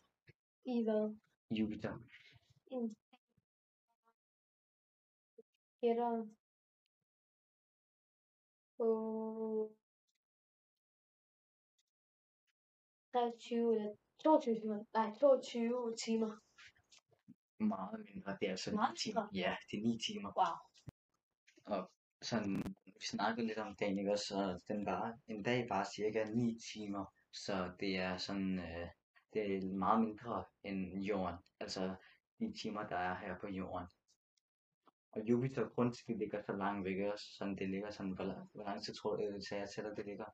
I hvad? i Jupiter? En gætter på 23 eller 22 timer. Nej, 22 timer. Meget mindre, det er altså Meget 9 timer. mindre? Ja, det er 9 timer. Wow. Og sådan, vi snakkede lidt om dagen, ikke også? Så den var, en dag var cirka 9 timer. Så det er sådan, øh, det er meget mindre end jorden. Altså de timer, der er her på jorden. Og Jupiter, grund til, at det ligger så langt væk også, sådan det ligger sådan, tid tror du, det tager til, at det ligger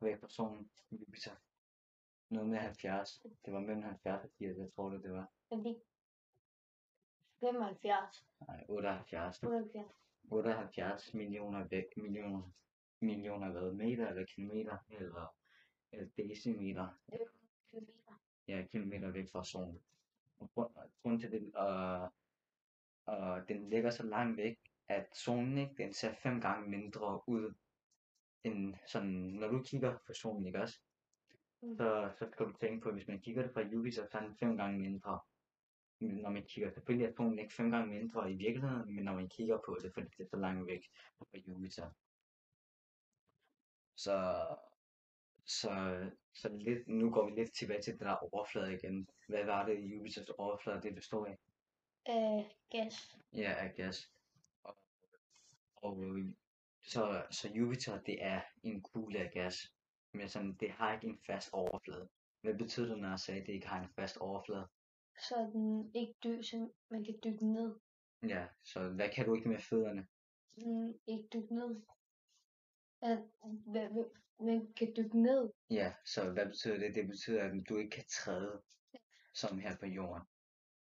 væk fra solen, Jupiter? Noget med 70. Det var mellem 70 og 80, jeg tror det, det var. Det 75? Nej, 78. 78? 78 millioner væk, millioner, millioner hvad, meter eller kilometer eller, eller decimeter, kilometer. ja, kilometer væk fra solen. Og grund, grund til det, øh, øh, den ligger så langt væk, at solen ikke, den ser fem gange mindre ud, end sådan, når du kigger på solen, ikke også? Mm. Så, så skal du tænke på, at hvis man kigger det fra Jupiter, så er den fem gange mindre. når man kigger, selvfølgelig er atomen ikke fem gange mindre i virkeligheden, men når man kigger på det, fordi det er så langt væk fra Jupiter. Så, så, så lidt, nu går vi lidt tilbage til det der overflade igen. Hvad var det i Jupiters overflade, det består af? Af gas. Ja, af gas. Og, og så, så Jupiter, det er en kugle af gas, men sådan, det har ikke en fast overflade. Hvad betyder det, når jeg sagde, at det ikke har en fast overflade? Så den ikke dø, så man kan dykke ned. Ja, så hvad kan du ikke med fødderne? Mm, ikke dykke ned. At, hvad, hvad, man kan dykke ned. Ja, så hvad betyder det? Det betyder, at du ikke kan træde, som her på jorden.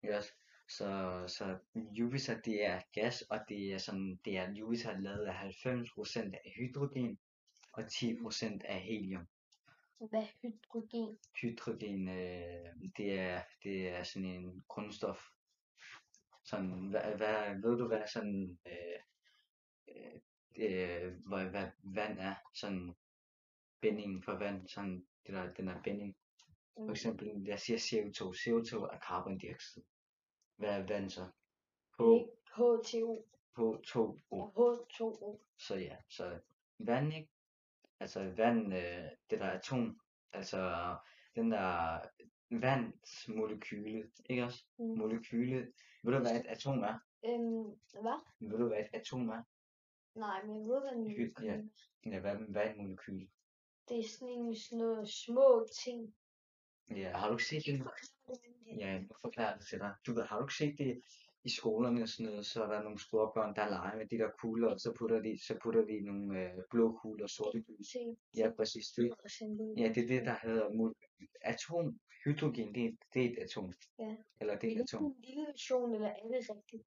Yes. Så, så Jupiter, det er gas, og det er sådan, det er Jupiter er lavet af 90% af hydrogen og 10% af helium. Hvad er hydrogen? Hydrogen, øh, det er, det er sådan en grundstof. Sådan, hvad, hvad, ved du hvad sådan, øh, øh, øh, hvad, hvad vand er? Sådan, bindingen for vand, sådan, det der, den er binding. For Mm, eksempel, jeg siger CO2. CO2 er carbondioxid. Hvad er vand så? H, ikke H2O H2O. og H2O. Så ja, så vand, ikke? Altså vand, øh, det der atom, altså den der vands molekyle, ikke også? Mm. Molekyle. Ved du, hvad et atom er? Øhm, hvad? Ved du, hvad et atom er? Nej, men jeg ved, hvad en molekyle ja. er. Ja, hvad, hvad er et molekyle? Det er sådan en sådan noget små ting. Ja, har du ikke set det? Ja, jeg forklarer det til dig. Du ved, har du ikke set det i skolerne og sådan noget, så er der nogle store børn, der leger med de der kugler, og så putter de, så putter de nogle øh, blå kugler og sorte lys. Ting. Ja, præcis. Det, ja, det er det, der hedder atom. Hydrogen, det er, det er et atom. Ja. Eller det Det er et er atom. en lille version, eller er det rigtigt?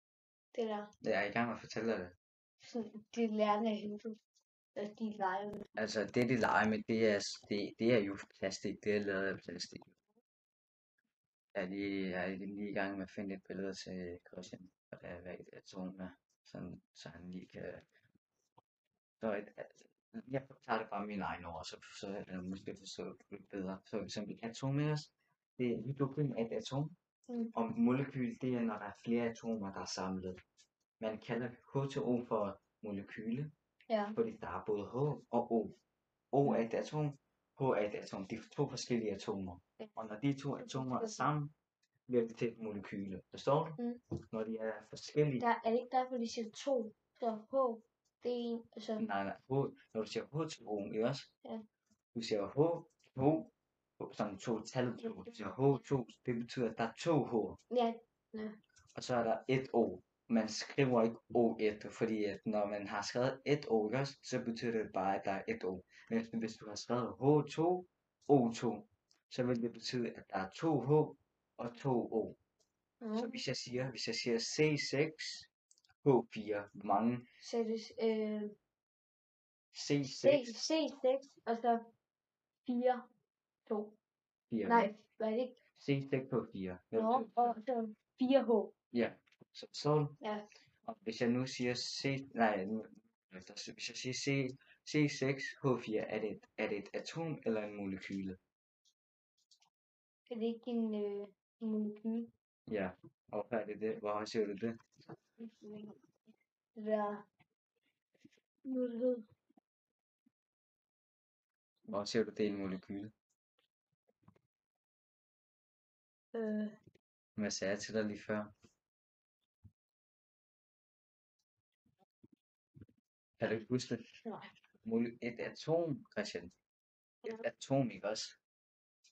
Det der. Jeg er i gang med at fortælle dig det. Det lærerne af hentet. At de leger med. Altså, det de leger med, det er, det, det er jo plastik. Det er lavet af plastik. Jeg er lige, jeg er lige i gang med at finde et billede til Christian, og det er, et atom er, sådan, så han lige kan... Så et, jeg forklarer det bare mine egne ord, så, så er det måske forstå lidt bedre. Så for eksempel atom, ikke også? Det er hydrogen er et atom, Mm. og molekyl, det er, når der er flere atomer, der er samlet. Man kalder H2O for molekyle, Ja. fordi der er både H og O. O er et atom, H er et atom. Det er to forskellige atomer. Ja. Og når de to atomer er sammen, bliver det til et molekyle. Forstår du? Mm. Når de er forskellige. Der, er det ikke derfor, de siger to? Så H, det er en, altså, Nej, nej. H, når du siger H2O, ikke også? Ja. Du siger H, H, sådan to tal. Du siger H2, det betyder, at der er to H. ja, Og så er der et O. Man skriver ikke O1, fordi at når man har skrevet et O, så betyder det bare, at der er et O. Men hvis du har skrevet H2, O2, så vil det betyde, at der er to H og to O. Så mm. hvis jeg siger, hvis jeg siger C6, H4, hvor mange så er det, øh, C6, C, C6, og så 4, 2. 4, Nej, hvad er det ikke? C6 H4. Hvad Nå, betyder og så 4H. Ja, så forstår du? Ja, Og hvis jeg nu siger C, nej, hvis jeg siger C, C6H4, er det, et, er det et atom eller en molekyle? er det ikke en øh, en molekyle? Ja, og hvad er det det? Hvor ser du det? Det der, nu er det hed, Hvor ser du det er en molekyle? øh, Hvad sagde jeg til dig lige før? Kan du ikke huske det? nej, Et atom, Christian. Et atom, ikke også?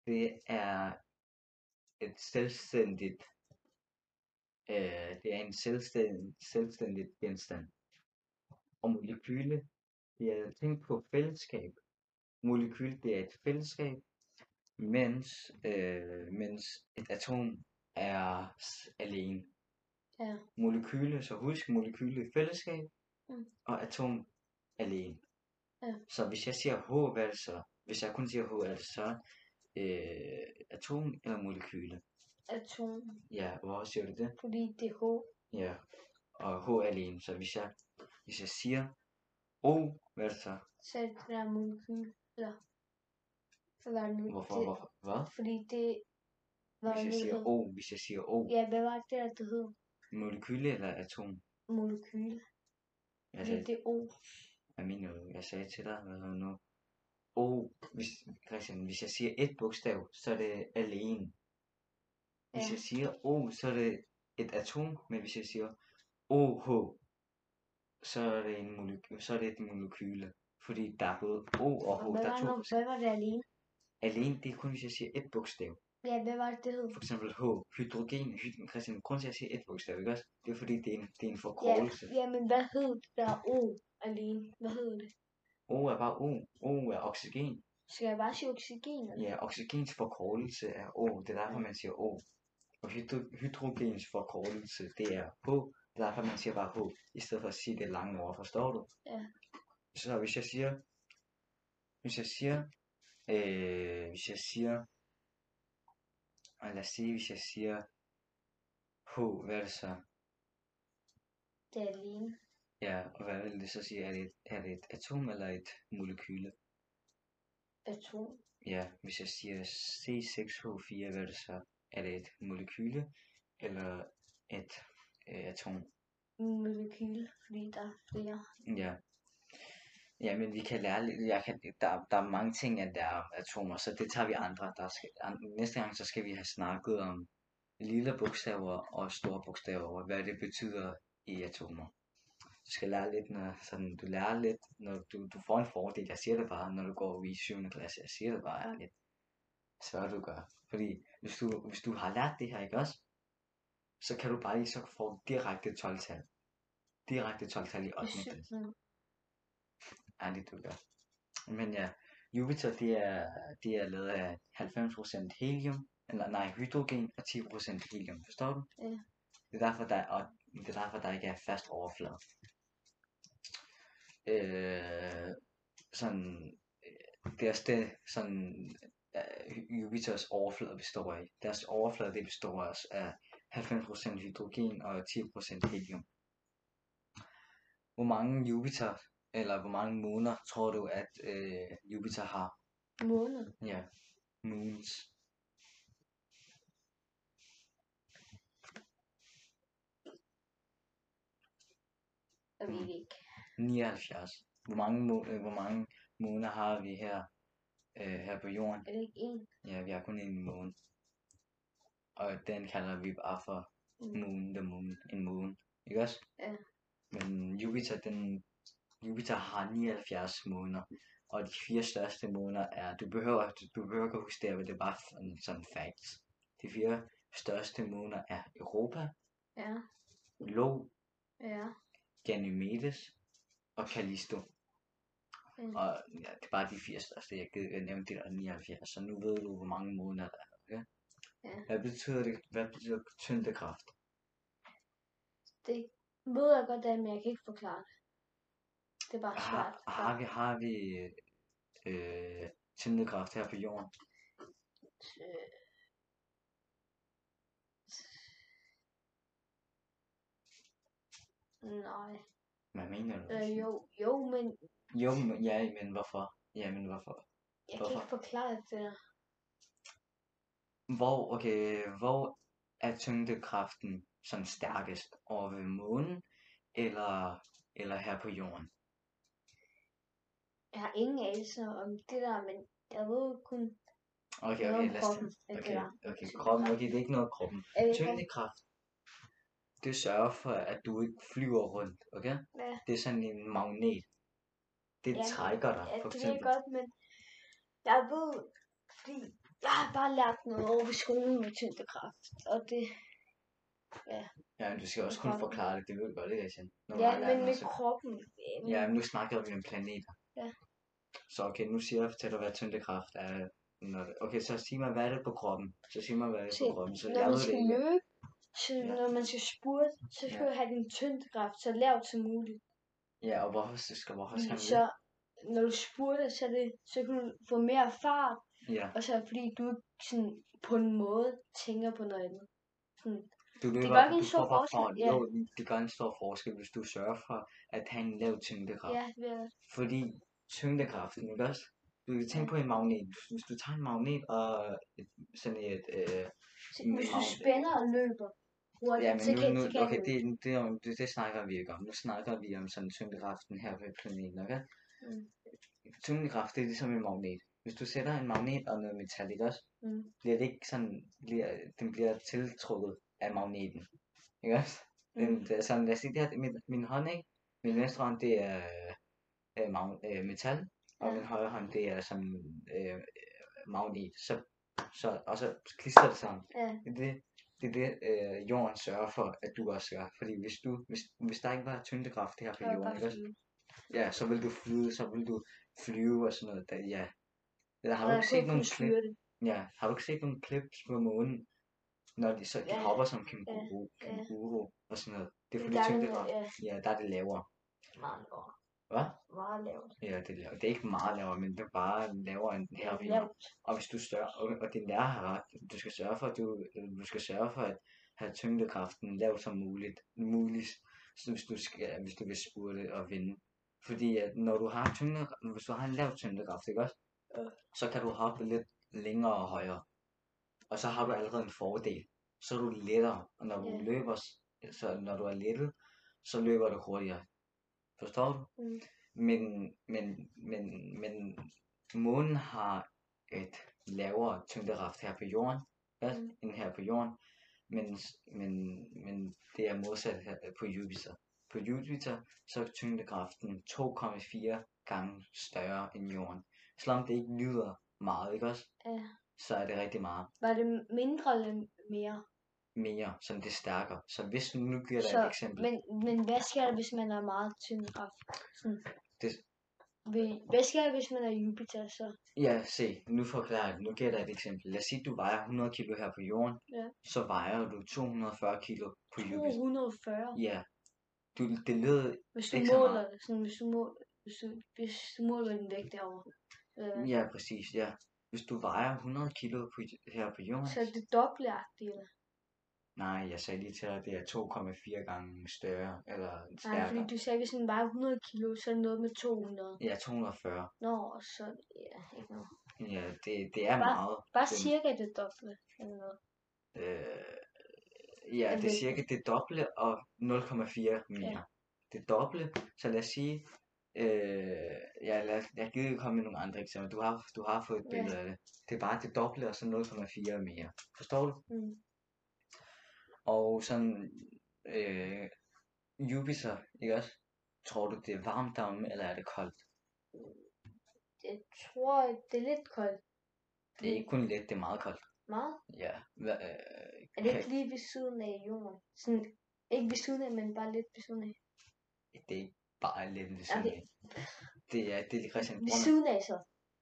Det er et selvstændigt, øh, det er en selvstændig, selvstændig genstand. Og molekyle, det er tænk på fællesskab. Molekyle, det er et fællesskab, mens, øh, mens et atom er alene. ja, Molekyle, så husk molekyle i fællesskab, Mm. og atom alene. Ja. Så hvis jeg siger H, hvad er det så? Hvis jeg kun siger H, er det så øh, atom eller molekyle? atom, Ja, hvor siger du det? fordi det er H, Ja, og H alene. Så hvis jeg, hvis jeg siger O, hvad er det så? så er det der molekyle, eller, eller nu, Hvorfor? det, Hvorfor? Hvad? fordi det, Hvad Hvis jeg er siger? O, hvis jeg siger O. Ja, hvad var det, der det hed? Molekyle eller atom? Molekyle. Jeg sagde, det er O. hvad mener? Jeg sagde til dig, hvad hedder nu? O, hvis, Christian, hvis jeg siger et bogstav, så er det alene. Hvis Ja. jeg siger O, så er det et atom, men hvis jeg siger OH, så er det, en moleky- så er det et molekyle. Fordi der er både O og H, Og der er to hvad var det alene? Alene, det er kun, hvis jeg siger et bogstav. Ja, hvad var det, det hed? For eksempel H, hydrogen, hyd- Christian, grund til at jeg siger et bogstav, ikke også? Det er fordi, det er en, det er en forkortelse. Ja, ja, men hvad hed det der O alene? Hvad hed det? O er bare O. O er oxygen. Skal jeg bare sige oxygen? Eller? Ja, oxygens forkortelse er O. Det er derfor, man siger O. Og hydro- hydrogens forkortelse, det er H. Det er derfor, man siger bare H, i stedet for at sige det lange ord. Forstår du? Ja. Så hvis jeg siger, hvis jeg siger, øh, hvis jeg siger, og lad os sige, hvis jeg siger H, hvad er det så? Det er alene. Ja, og hvad vil det så sige? Er det, et, er det et atom eller et molekyle? Atom. Ja, hvis jeg siger C6H4, hvad er det så? Er det et molekyle eller et øh, atom? Molekyle, fordi der er flere. Ja. Ja, men vi kan lære lidt. Jeg kan, der, der er mange ting, at der er atomer, så det tager vi andre. Der skal, an, næste gang, så skal vi have snakket om lille bogstaver og store bogstaver, og hvad det betyder i atomer. Du skal lære lidt, når, sådan, du lærer lidt, når du, du får en fordel. Jeg siger det bare, når du går i 7. klasse. Jeg siger det bare ærligt. Så du gør. Fordi hvis du, hvis du har lært det her, ikke også? Så kan du bare lige så få direkte 12-tal. Direkte 12-tal i 8. klasse. Du gør. Men ja, Jupiter det er, det er lavet af 90% helium, eller nej, hydrogen og 10% helium, forstår du? Ja. Det er derfor, der, og det er derfor, der ikke er fast overflade. Øh, sådan, øh, det er også det, sådan, øh, Jupiters overflade består af. Deres overflade, det består også af 90% hydrogen og 10% helium. Hvor mange Jupiter, eller hvor mange måner, tror du, at øh, Jupiter har? Måned. Ja, moons. Jeg ved ikke. 79. Hvor mange, må, øh, hvor mange måner har vi her, øh, her på jorden? Er det ikke en? Ja, vi har kun en måne. Og den kalder vi bare for Mm. moon, the moon, en moon. Ikke også? Ja. Men Jupiter, den, Jupiter har 79 måner. Og de fire største måner er, du behøver, du behøver ikke at huske det, men det er bare sådan, sådan facts. De fire største måner er Europa, Ja. Lo, Ja. Ganymedes og Callisto. Mm. Og ja, det er bare de fire største, jeg, gider- jeg nævnte det der 79, så nu ved du, hvor mange måneder der er. Okay? Ja. Hvad betyder det? Hvad betyder tyngdekraft? Det ved jeg godt, men jeg kan ikke forklare det. Det er bare svært. Har, har vi, har vi øh, tyngdekraft her på jorden? Øh, Nej. Hvad mener du? Øh, jo, jo, men Jo, men, ja, men hvorfor? Ja, men hvorfor? jeg kan Hvorfor? ikke forklare det der. Hvor, okay, hvor er tyngdekraften sådan stærkest? Over ved månen eller, eller her på jorden? Jeg har ingen anelse om det der, men jeg ved kun Okay, noget okay, lad os kroppen. det Okay, okay, kroppen, okay, det er ikke noget kroppen. Er det Tyngdekraft, det sørger for, at du ikke flyver rundt, okay? Ja. Det er sådan en magnet. Det Ja, trækker dig, Ja, for det ved jeg eksempel. godt, men jeg ved, fordi jeg har bare lært noget over i skolen med tyngdekraft, og det, Ja, men du skal også kunne Kroppen. forklare det, det ved du godt, ikke, Asian? Ja, men med så- kroppen, Ja, men nu snakker vi om planeter. Ja. Så okay, nu siger jeg dig, hvad tyngdekraft er. Når det, okay, så sig mig, hvad er det på kroppen? Så sig mig, hvad er det på kroppen? Så når jeg man det skal ikke. løbe, så Ja. når man skal spurte, så skal Ja. du have din tyngdekraft så lavt som muligt. Ja, og hvorfor skal, hvorfor skal man Så når du spurter, så, det, så kan du få mere fart, det? Ja, og så det fordi du sådan på en måde tænker på noget andet. Sådan, du løber, gør ikke en stor forskel, ja. Jo, det gør en stor forskel, hvis du sørger for at have en lav tyngdekraft. ja, det er Fordi tyngdekraften, ikke også? Du kan tænke på en magnet. Hvis- du tager en magnet og et, sådan et... Øh, Hvis du spænder og løber hurtigt, ja, men så nu, kan, nu, så kan okay, det, det, jo- det, det snakker vi ikke om. Nu snakker vi om sådan tyngdekraften her på planeten, okay? Mm. Tyngdekraft, det er ligesom en magnet. Hvis du sætter en magnet og noget metal, ikke også? Mm. Bliver det ikke sådan, bliver, den bliver tiltrukket af magneten. Ikke også? Mm. Den, det er sådan, lad os sige, det her, min, min hånd, ikke? Min venstre hånd, det er øh, mag, øh, metal, og Ja. min højre hånd, det er sådan øh, magnet. Så, så, og så klistrer det sammen. Ja, Det det, er det øh, jorden sørger for, at du også gør. Fordi hvis, du, hvis, hvis der ikke var tyngdekraft her på jorden, ikke. Ja, så vil du flyde, så vil du flyve og sådan noget. Der, ja. Der, har Og du ikke set nogle klip? det. Ja, har du ikke set nogle clips på månen, når de, så de Ja, hopper som kænguru, ja. kænguru og sådan noget? Det er fordi der tyngdekraft. ja, Ja, der er det lavere. meget lavere. Hvad? Meget lavt. Ja, det er, lavere. det er ikke meget lavere, men det er bare lavere end Det her er jorden. lavt. Og hvis du større, og, og din lærer har ret, du skal sørge for, at du, du skal sørge for at have tyngdekraften lavt som muligt, muligt så hvis du, skal, hvis du vil spurte og vinde. Fordi at når du har tyngde, hvis du har en lav tyngdekraft, ikke også? Ja. Så kan du hoppe lidt længere og højere. Og så har du allerede en fordel. Så er du lettere, og når du Ja. løber, så når du er lettet, så løber du hurtigere. Forstår du? Mm. Men, men, men, men månen har et lavere tyngdekraft her på jorden, ja, Mm. end her på jorden, men, men, men det er modsat her på Jupiter. På Jupiter så er tyngdekraften 2,4 gange større end jorden. Selvom det ikke lyder meget, ikke også? Ja. Så er det rigtig meget Var det mindre eller mere? Mere, så det er stærkere. Så hvis nu nu giver dig Så, et eksempel. men, men hvad sker der, hvis man er meget tyngdekraft? Sådan. Det- Hvad sker der, hvis man er Jupiter så? Ja, se, nu forklarer jeg, nu giver dig et eksempel. Lad os sige, at du vejer 100 kilo her på jorden, Ja. så vejer du 240 kilo på Jupiter. 240. Ja, du, det lyder, Hvis du Ikke så måler meget. det, sådan, hvis du, måler, hvis du, hvis du måler din vægt derovre, øh, ja præcis, ja. Hvis du vejer 100 kilo på, her på jorden, så er det dobbeltagtigt, eller? Nej, jeg sagde lige til dig, at det er 2,4 gange større, eller Nej, fordi stærkere. du sagde, hvis den vejer 100 kilo, så er det noget med 200. Ja, 240. Nå, så ja, ikke noget. Ja, det, det er Bare- meget. Bare Det- cirka det dobbelte, eller noget. Øh, ja, det er cirka det dobbelte og 0,4 mere. Ja. Det dobbelte, så lad os sige, øh, ja, lad, jeg gider ikke komme med nogle andre eksempler. Du har, du har fået et Ja. billede af det. Det er bare det dobbelte og så 0,4 mere. Forstår du? Mm. Og sådan, øh, Jupiter, ikke også? Tror du, det er varmt deromme, eller er det koldt? Jeg tror, det er lidt koldt. Det er ikke kun lidt, det er meget koldt. Meget. Ja. Hva, øh, Er det ikke lige ved siden af jorden? Sådan, ikke ved siden af, men bare lidt ved siden af. det er ikke bare lidt ved siden Okay. af. Det er, det er Christian Ved siden af så.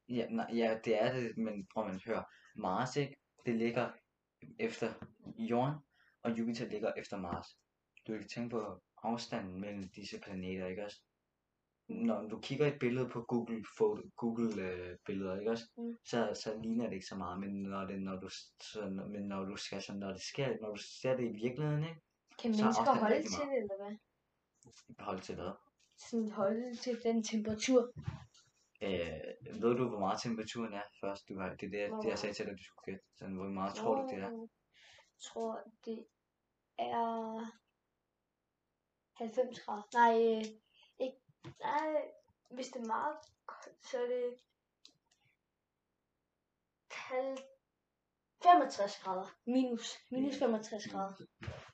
Ja, nej, ja, det er det, men prøv at høre. Mars, ikke? Det ligger efter jorden, og Jupiter ligger efter Mars. Du kan tænke på afstanden mellem disse planeter, ikke også? Når du kigger et billede på Google, Google øh, billeder, ikke også? Mm. Så, så ligner det ikke så meget, men når det, når du, så, men når du skal, så når det sker, når du ser det i virkeligheden, ikke? Kan Så er mennesker holde til det, eller hvad? Hold til hvad? Sådan holde til den temperatur. Øh, ved du, hvor meget temperaturen er først? Du har, det er det, det, jeg sagde til dig, du skulle gætte. Sådan, hvor meget tror du, det er? Jeg tror, det er 90 grader. Nej, øh, ikke, nej, hvis det er meget koldt, så er det halv- 65 grader. Minus, minus 65 grader.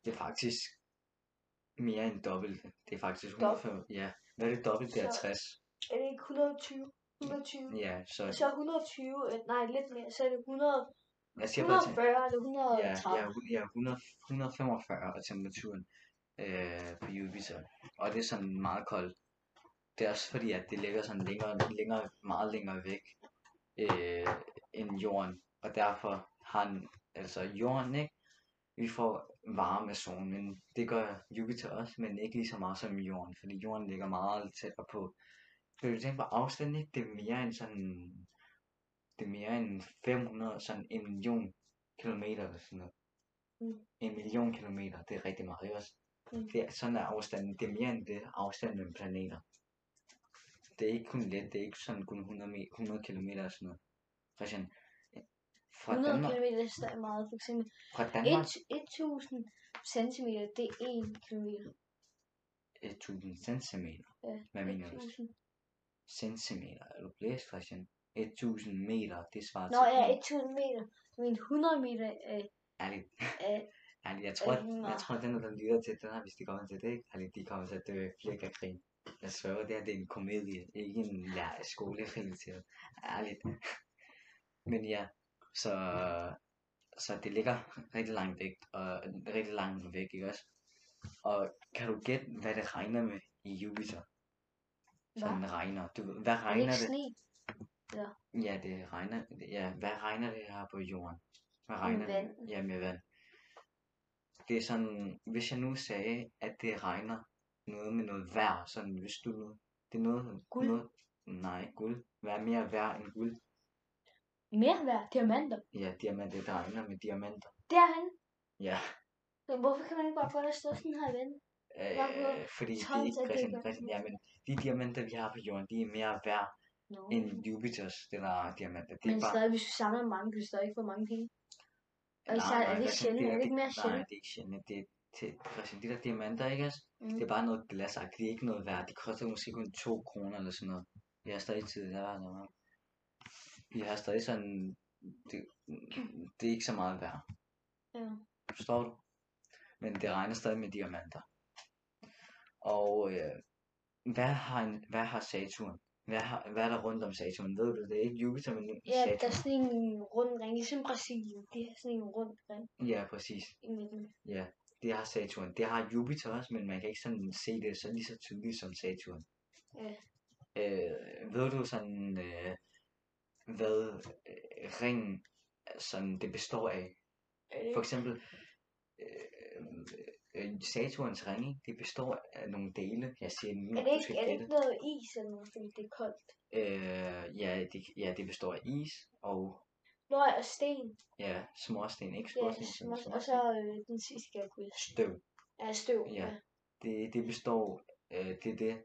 Det er faktisk mere end dobbelt. Det er faktisk Dobbelt? 105. Ja, hvad er det dobbelt? Det er Så- 60. Er det ikke 120? 120. Ja, så Og så 120, øh, nej, lidt mere, så er det 100, jeg siger bare til, 140 eller ja, 130. ja, ja 100, 145 er temperaturen øh, på Jupiter. Og det er sådan meget koldt. Det er også fordi, at det ligger sådan længere, længere meget længere væk øh, end jorden. Og derfor har den, altså jorden, ikke? Vi får varme af solen, men det gør Jupiter også, men ikke lige så meget som jorden, fordi jorden ligger meget tættere på. Kan du tænke på afstanden, ikke? Det er mere end sådan, det er mere end 500, sådan en million kilometer eller sådan noget. Mm. En million kilometer, det er rigtig meget, ikke også? Mm. Det er, sådan er afstanden, det er mere end det afstanden mellem planeter. Det er ikke kun let, det er ikke sådan kun 100, me- 100 km og sådan noget. Christian, fra 100 Danmark, km er meget. For eksempel fra Danmark, 1000 cm, det er 1 km. 1000 centimeter. Ja, Hvad mener du? 1000. Centimeter, er du blæst, Christian? 1000 meter, det svarer Nå til ja, en- 1000 meter. Men 100 meter er, Ærligt, er ærligt, jeg tror, at, jeg tror, at den, der lytter til den her, hvis de kommer til det, ikke? Ærligt, de kommer til at dø flæk af. Jeg sværger, det her, det er en komedie, ikke en lær- skolerelateret. Ærligt. Men ja, så, så det ligger rigtig langt væk, og rigtig langt væk, ikke også? Og kan du gætte, hvad det regner med i Jupiter? Sådan Hvad? regner. Du, hvad er det regner ikke det? sne. Ja, det regner. Ja, hvad regner det her på jorden? Hvad Med regner det? vand. Ja, med vand. Det er sådan, hvis jeg nu sagde, at det regner noget med noget vejr, sådan hvis du nu, det er noget, Guld. noget, nej, guld. Hvad er mere værd end guld? Mere værd. Diamanter. Ja, diamanter, det regner med diamanter. Derhen. Ja, Men hvorfor kan man ikke bare få det stå sådan her? Hvorfor øh, fordi det er ikke Christian, Christian, ja, men de diamanter, vi har på jorden, de er mere værd Nå. end Jupiters, det der diamanter. Det er Men bare, stadig, hvis du samler mange, kan du stadig ikke få mange penge. Og især er det ikke Christian, sjældent. Er det ikke mere Nej, sjældent? det er ikke sjældent. Det er til, Christian, de der diamanter, ikke også? Mm. Det er bare noget glasagtigt, det er ikke noget værd. Det koster måske kun 2 kroner eller sådan noget. Vi har stadig tid, der var noget. Vi har stadig sådan, det, det er ikke så meget værd. Ja. Forstår du? Men det regner stadig med diamanter. Og øh, hvad, har en, hvad har Saturn? Hvad, har, hvad er der rundt om Saturn? Ved du, det er ikke Jupiter, men Ja, der er Saturn. sådan en rund ring, ligesom Brasilien. De har sådan en rund ring Ja, præcis. i midten. Ja, det har Saturn. Det har Jupiter også, men man kan ikke sådan se det så lige så tydeligt som Saturn. Ja. Øh, ved du sådan, øh, hvad øh, ringen sådan det består af? Øh, For eksempel, øh, øh, Saturns ringe, det består af nogle dele. Jeg siger nu, er det ikke, er det ikke noget is eller noget, fordi det er koldt? Øh, ja, det, ja, det består af is og Nå, og sten. ja, småsten, ikke Ja, småsten, smås- men og småsten. så øh, den sidste jeg kunne støv. Ja, støv. Ja. Det, det består, øh, det er det,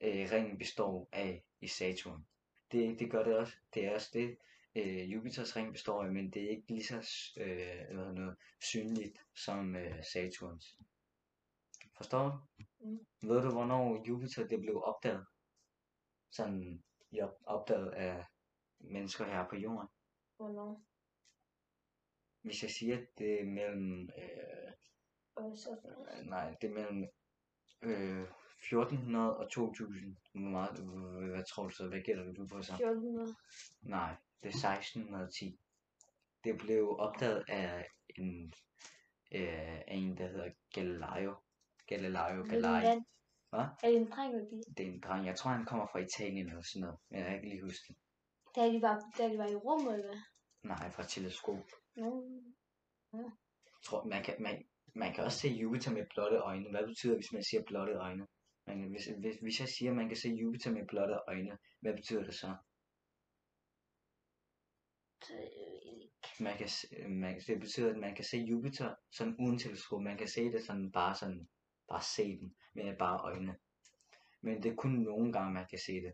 øh, ringen består af i Saturn. Det, det gør det også. Det er også det, øh, Jupiters ring består af, men det er ikke lige så øh, hedder noget, synligt som øh, Saturns. Forstår du? Mm. Ved du, hvornår Jupiter det blev opdaget? Sådan ja, opdaget af mennesker her på jorden. Hvornår? Hvis jeg siger, at det er mellem øh, Og så Øh, Nej, det er mellem øh, 1400 og 2000. Hvor meget, øh, hvad tror du så? Hvad gælder du på så? 1400. Nej, det er 1610. Det blev opdaget af en, øh, af en der hedder Galileo. Galileo Galilei. Hvad? Er det en dreng eller pige? Det er en dreng. Jeg tror, han kommer fra Italien eller sådan noget. Men jeg kan ikke lige huske det. Da de var, da de var i rummet, eller hvad? Nej, fra teleskop. Nå. Jeg tror, man kan, man, man kan også se Jupiter med blotte øjne. Hvad betyder hvis man siger blotte øjne? Man, hvis, hvis, hvis jeg siger, at man kan se Jupiter med blotte øjne, hvad betyder det så? Man kan, s- man, det betyder, at man kan se Jupiter sådan uden teleskop. Man kan se det sådan bare sådan, bare se den med bare øjne. Men det er kun nogle gange, man kan se det.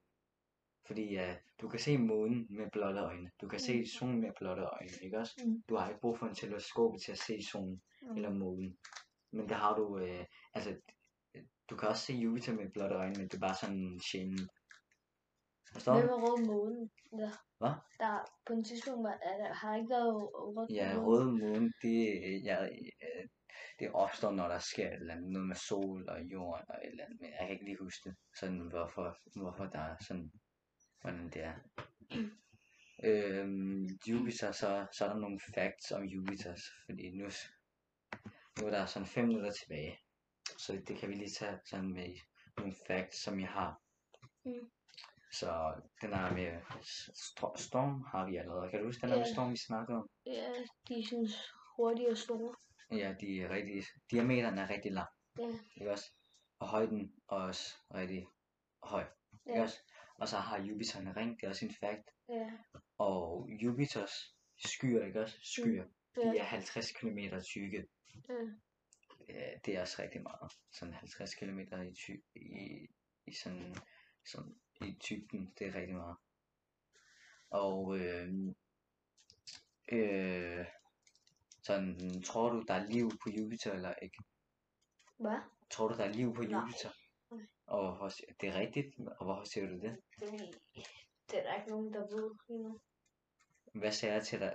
Fordi uh, du kan se månen med blotte øjne. Du kan se Mm. solen med blotte øjne, ikke også? Mm. Du har ikke brug for en teleskop til at se solen Mm. eller månen. Men det har du, øh, altså, du kan også se Jupiter med blotte øjne, men det er bare sådan sjældent. Forstår Hvem du? er rød måne? Der, Hvad? der på en tidspunkt var, er der, har ikke været rød Ja, røde måne, det, ja, øh, det opstår, når der sker et eller andet, noget med sol og jord og et eller andet, men jeg kan ikke lige huske det, sådan hvorfor, hvorfor der er sådan, hvordan det er. <clears throat> øhm, Jupiter, så, så er der nogle facts om Jupiter, fordi nu, nu er der sådan 5 minutter tilbage, så det kan vi lige tage sådan med nogle facts, som jeg har. Mm. Så den er med st- storm har vi allerede. Kan du huske den der med Ja. storm, vi snakkede om? Ja, de er sådan hurtige og store. Ja, de er rigtig, diameteren er rigtig lang, Ja, ikke også? Og højden er også rigtig høj, ikke ja, også? Og så har Jupiter en ring, det er også en fact. ja, Og Jupiters skyer, ikke også? Skyer, de ja, er 50 km tykke. Ja, det er også rigtig meget. Sådan 50 km i, ty- i, i sådan, sådan i typen, det er rigtig meget. Og øh, øh, sådan, tror du, der er liv på Jupiter eller ikke? Hvad? Tror du, der er liv på Nej. Jupiter? Nej. Og hvor, det er rigtigt, og hvorfor siger du det? Fordi det er der ikke nogen, der ved lige nu. Hvad sagde jeg til dig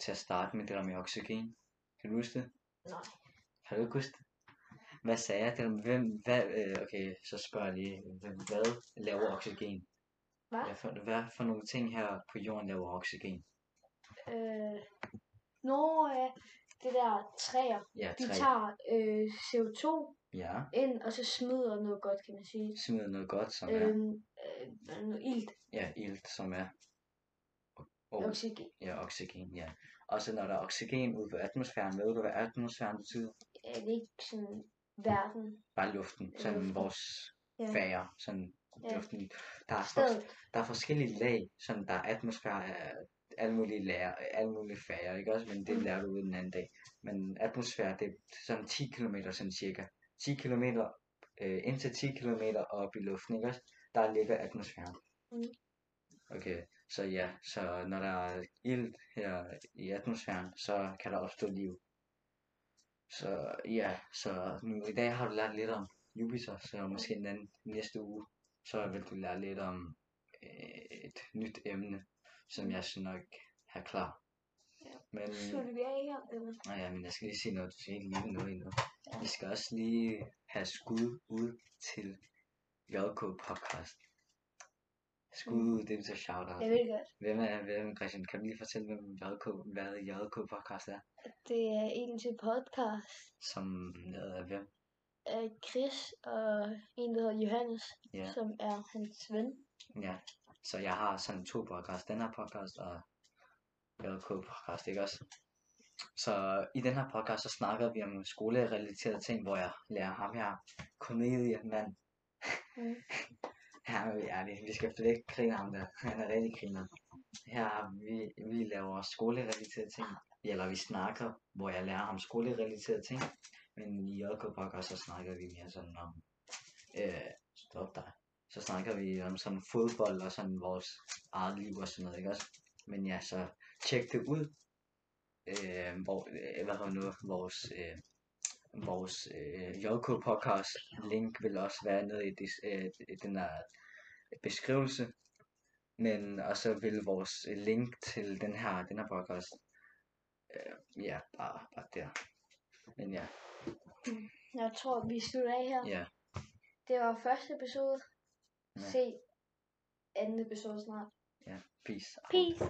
til at starte med det der med oxygen? Kan du huske det? Nej. Kan du ikke huske det? Hvad sagde jeg? Hvem, hvad, øh, okay, så spørger jeg lige, hvem, hvad laver oxygen? Hvad? Hvad for, hvad for nogle ting her på jorden laver oxygen? Øh, når øh, det der træer, Ja, de tager øh, CO2 Ja, ind, og så smider noget godt, kan man sige. smider noget godt, som er, Øhm, øh, noget ilt, ja, ilt, som er, og, oxygen. ja, oxygen, ja. Og så når der er oxygen ude på atmosfæren, ved du hvad atmosfæren betyder? Er det ikke sådan verden? Bare luften, sådan Luften. vores Ja. fager, sådan Ja. luften. Der er, Stedet. der er forskellige lag, sådan der er atmosfære alle mulige lag, alle mulige fager, ikke også? Men det Mm. lærer du ud den anden dag. Men atmosfære, det er sådan 10 km sådan cirka. 10 km, øh, indtil 10 km op i luften, ikke også? Der ligger atmosfæren. Mm. Okay, så ja, så når der er ilt her i atmosfæren, så kan der opstå liv. Så ja, så nu i dag har du lært lidt om Jupiter, så måske den anden, næste uge, så vil du lære lidt om øh, et nyt emne, som jeg skal nok have klar. Ja. Men, Slutter vi af her? Eller? nej, ja, men jeg skal lige sige noget, du skal ikke lige noget endnu. Ja. Vi skal også lige have skud ud til JK Podcast. Skud ud, det betyder shout-out. Jeg ved godt. Hvem er, hvem, Christian, kan du lige fortælle, hvem JK, hvad JK podcast er? Det er en til podcast Som lavet af hvem? af Chris og en, der hedder Johannes, Ja. som er hans ven. Ja, så jeg har sådan to podcasts, den her podcast og JK podcast, ikke også? Så i den her podcast, så snakker vi om skolerelaterede ting, hvor jeg lærer ham her, komediemand. Mm. Her er vi vi skal slet ikke grine ham der, han er rigtig griner. Her vi, vi laver skolerelaterede ting, eller vi snakker, hvor jeg lærer ham skolerelaterede ting. Men i JK-pakker, så snakker vi mere sådan om, øh, stop dig, så snakker vi om sådan fodbold og sådan vores eget liv og sådan noget, ikke også? Men ja, så tjek det ud. Øh, hvor, øh, hvad hedder nu, vores, øh, vores øh, JK podcast link vil også være nede i, dis, øh, den her beskrivelse. Men og så vil vores link til den her, den her podcast, øh, ja, bare, bare der. Men ja, Jeg tror, vi slutter af her. ja, Det var første episode. Ja. Se anden episode snart. ja, peace. Peace.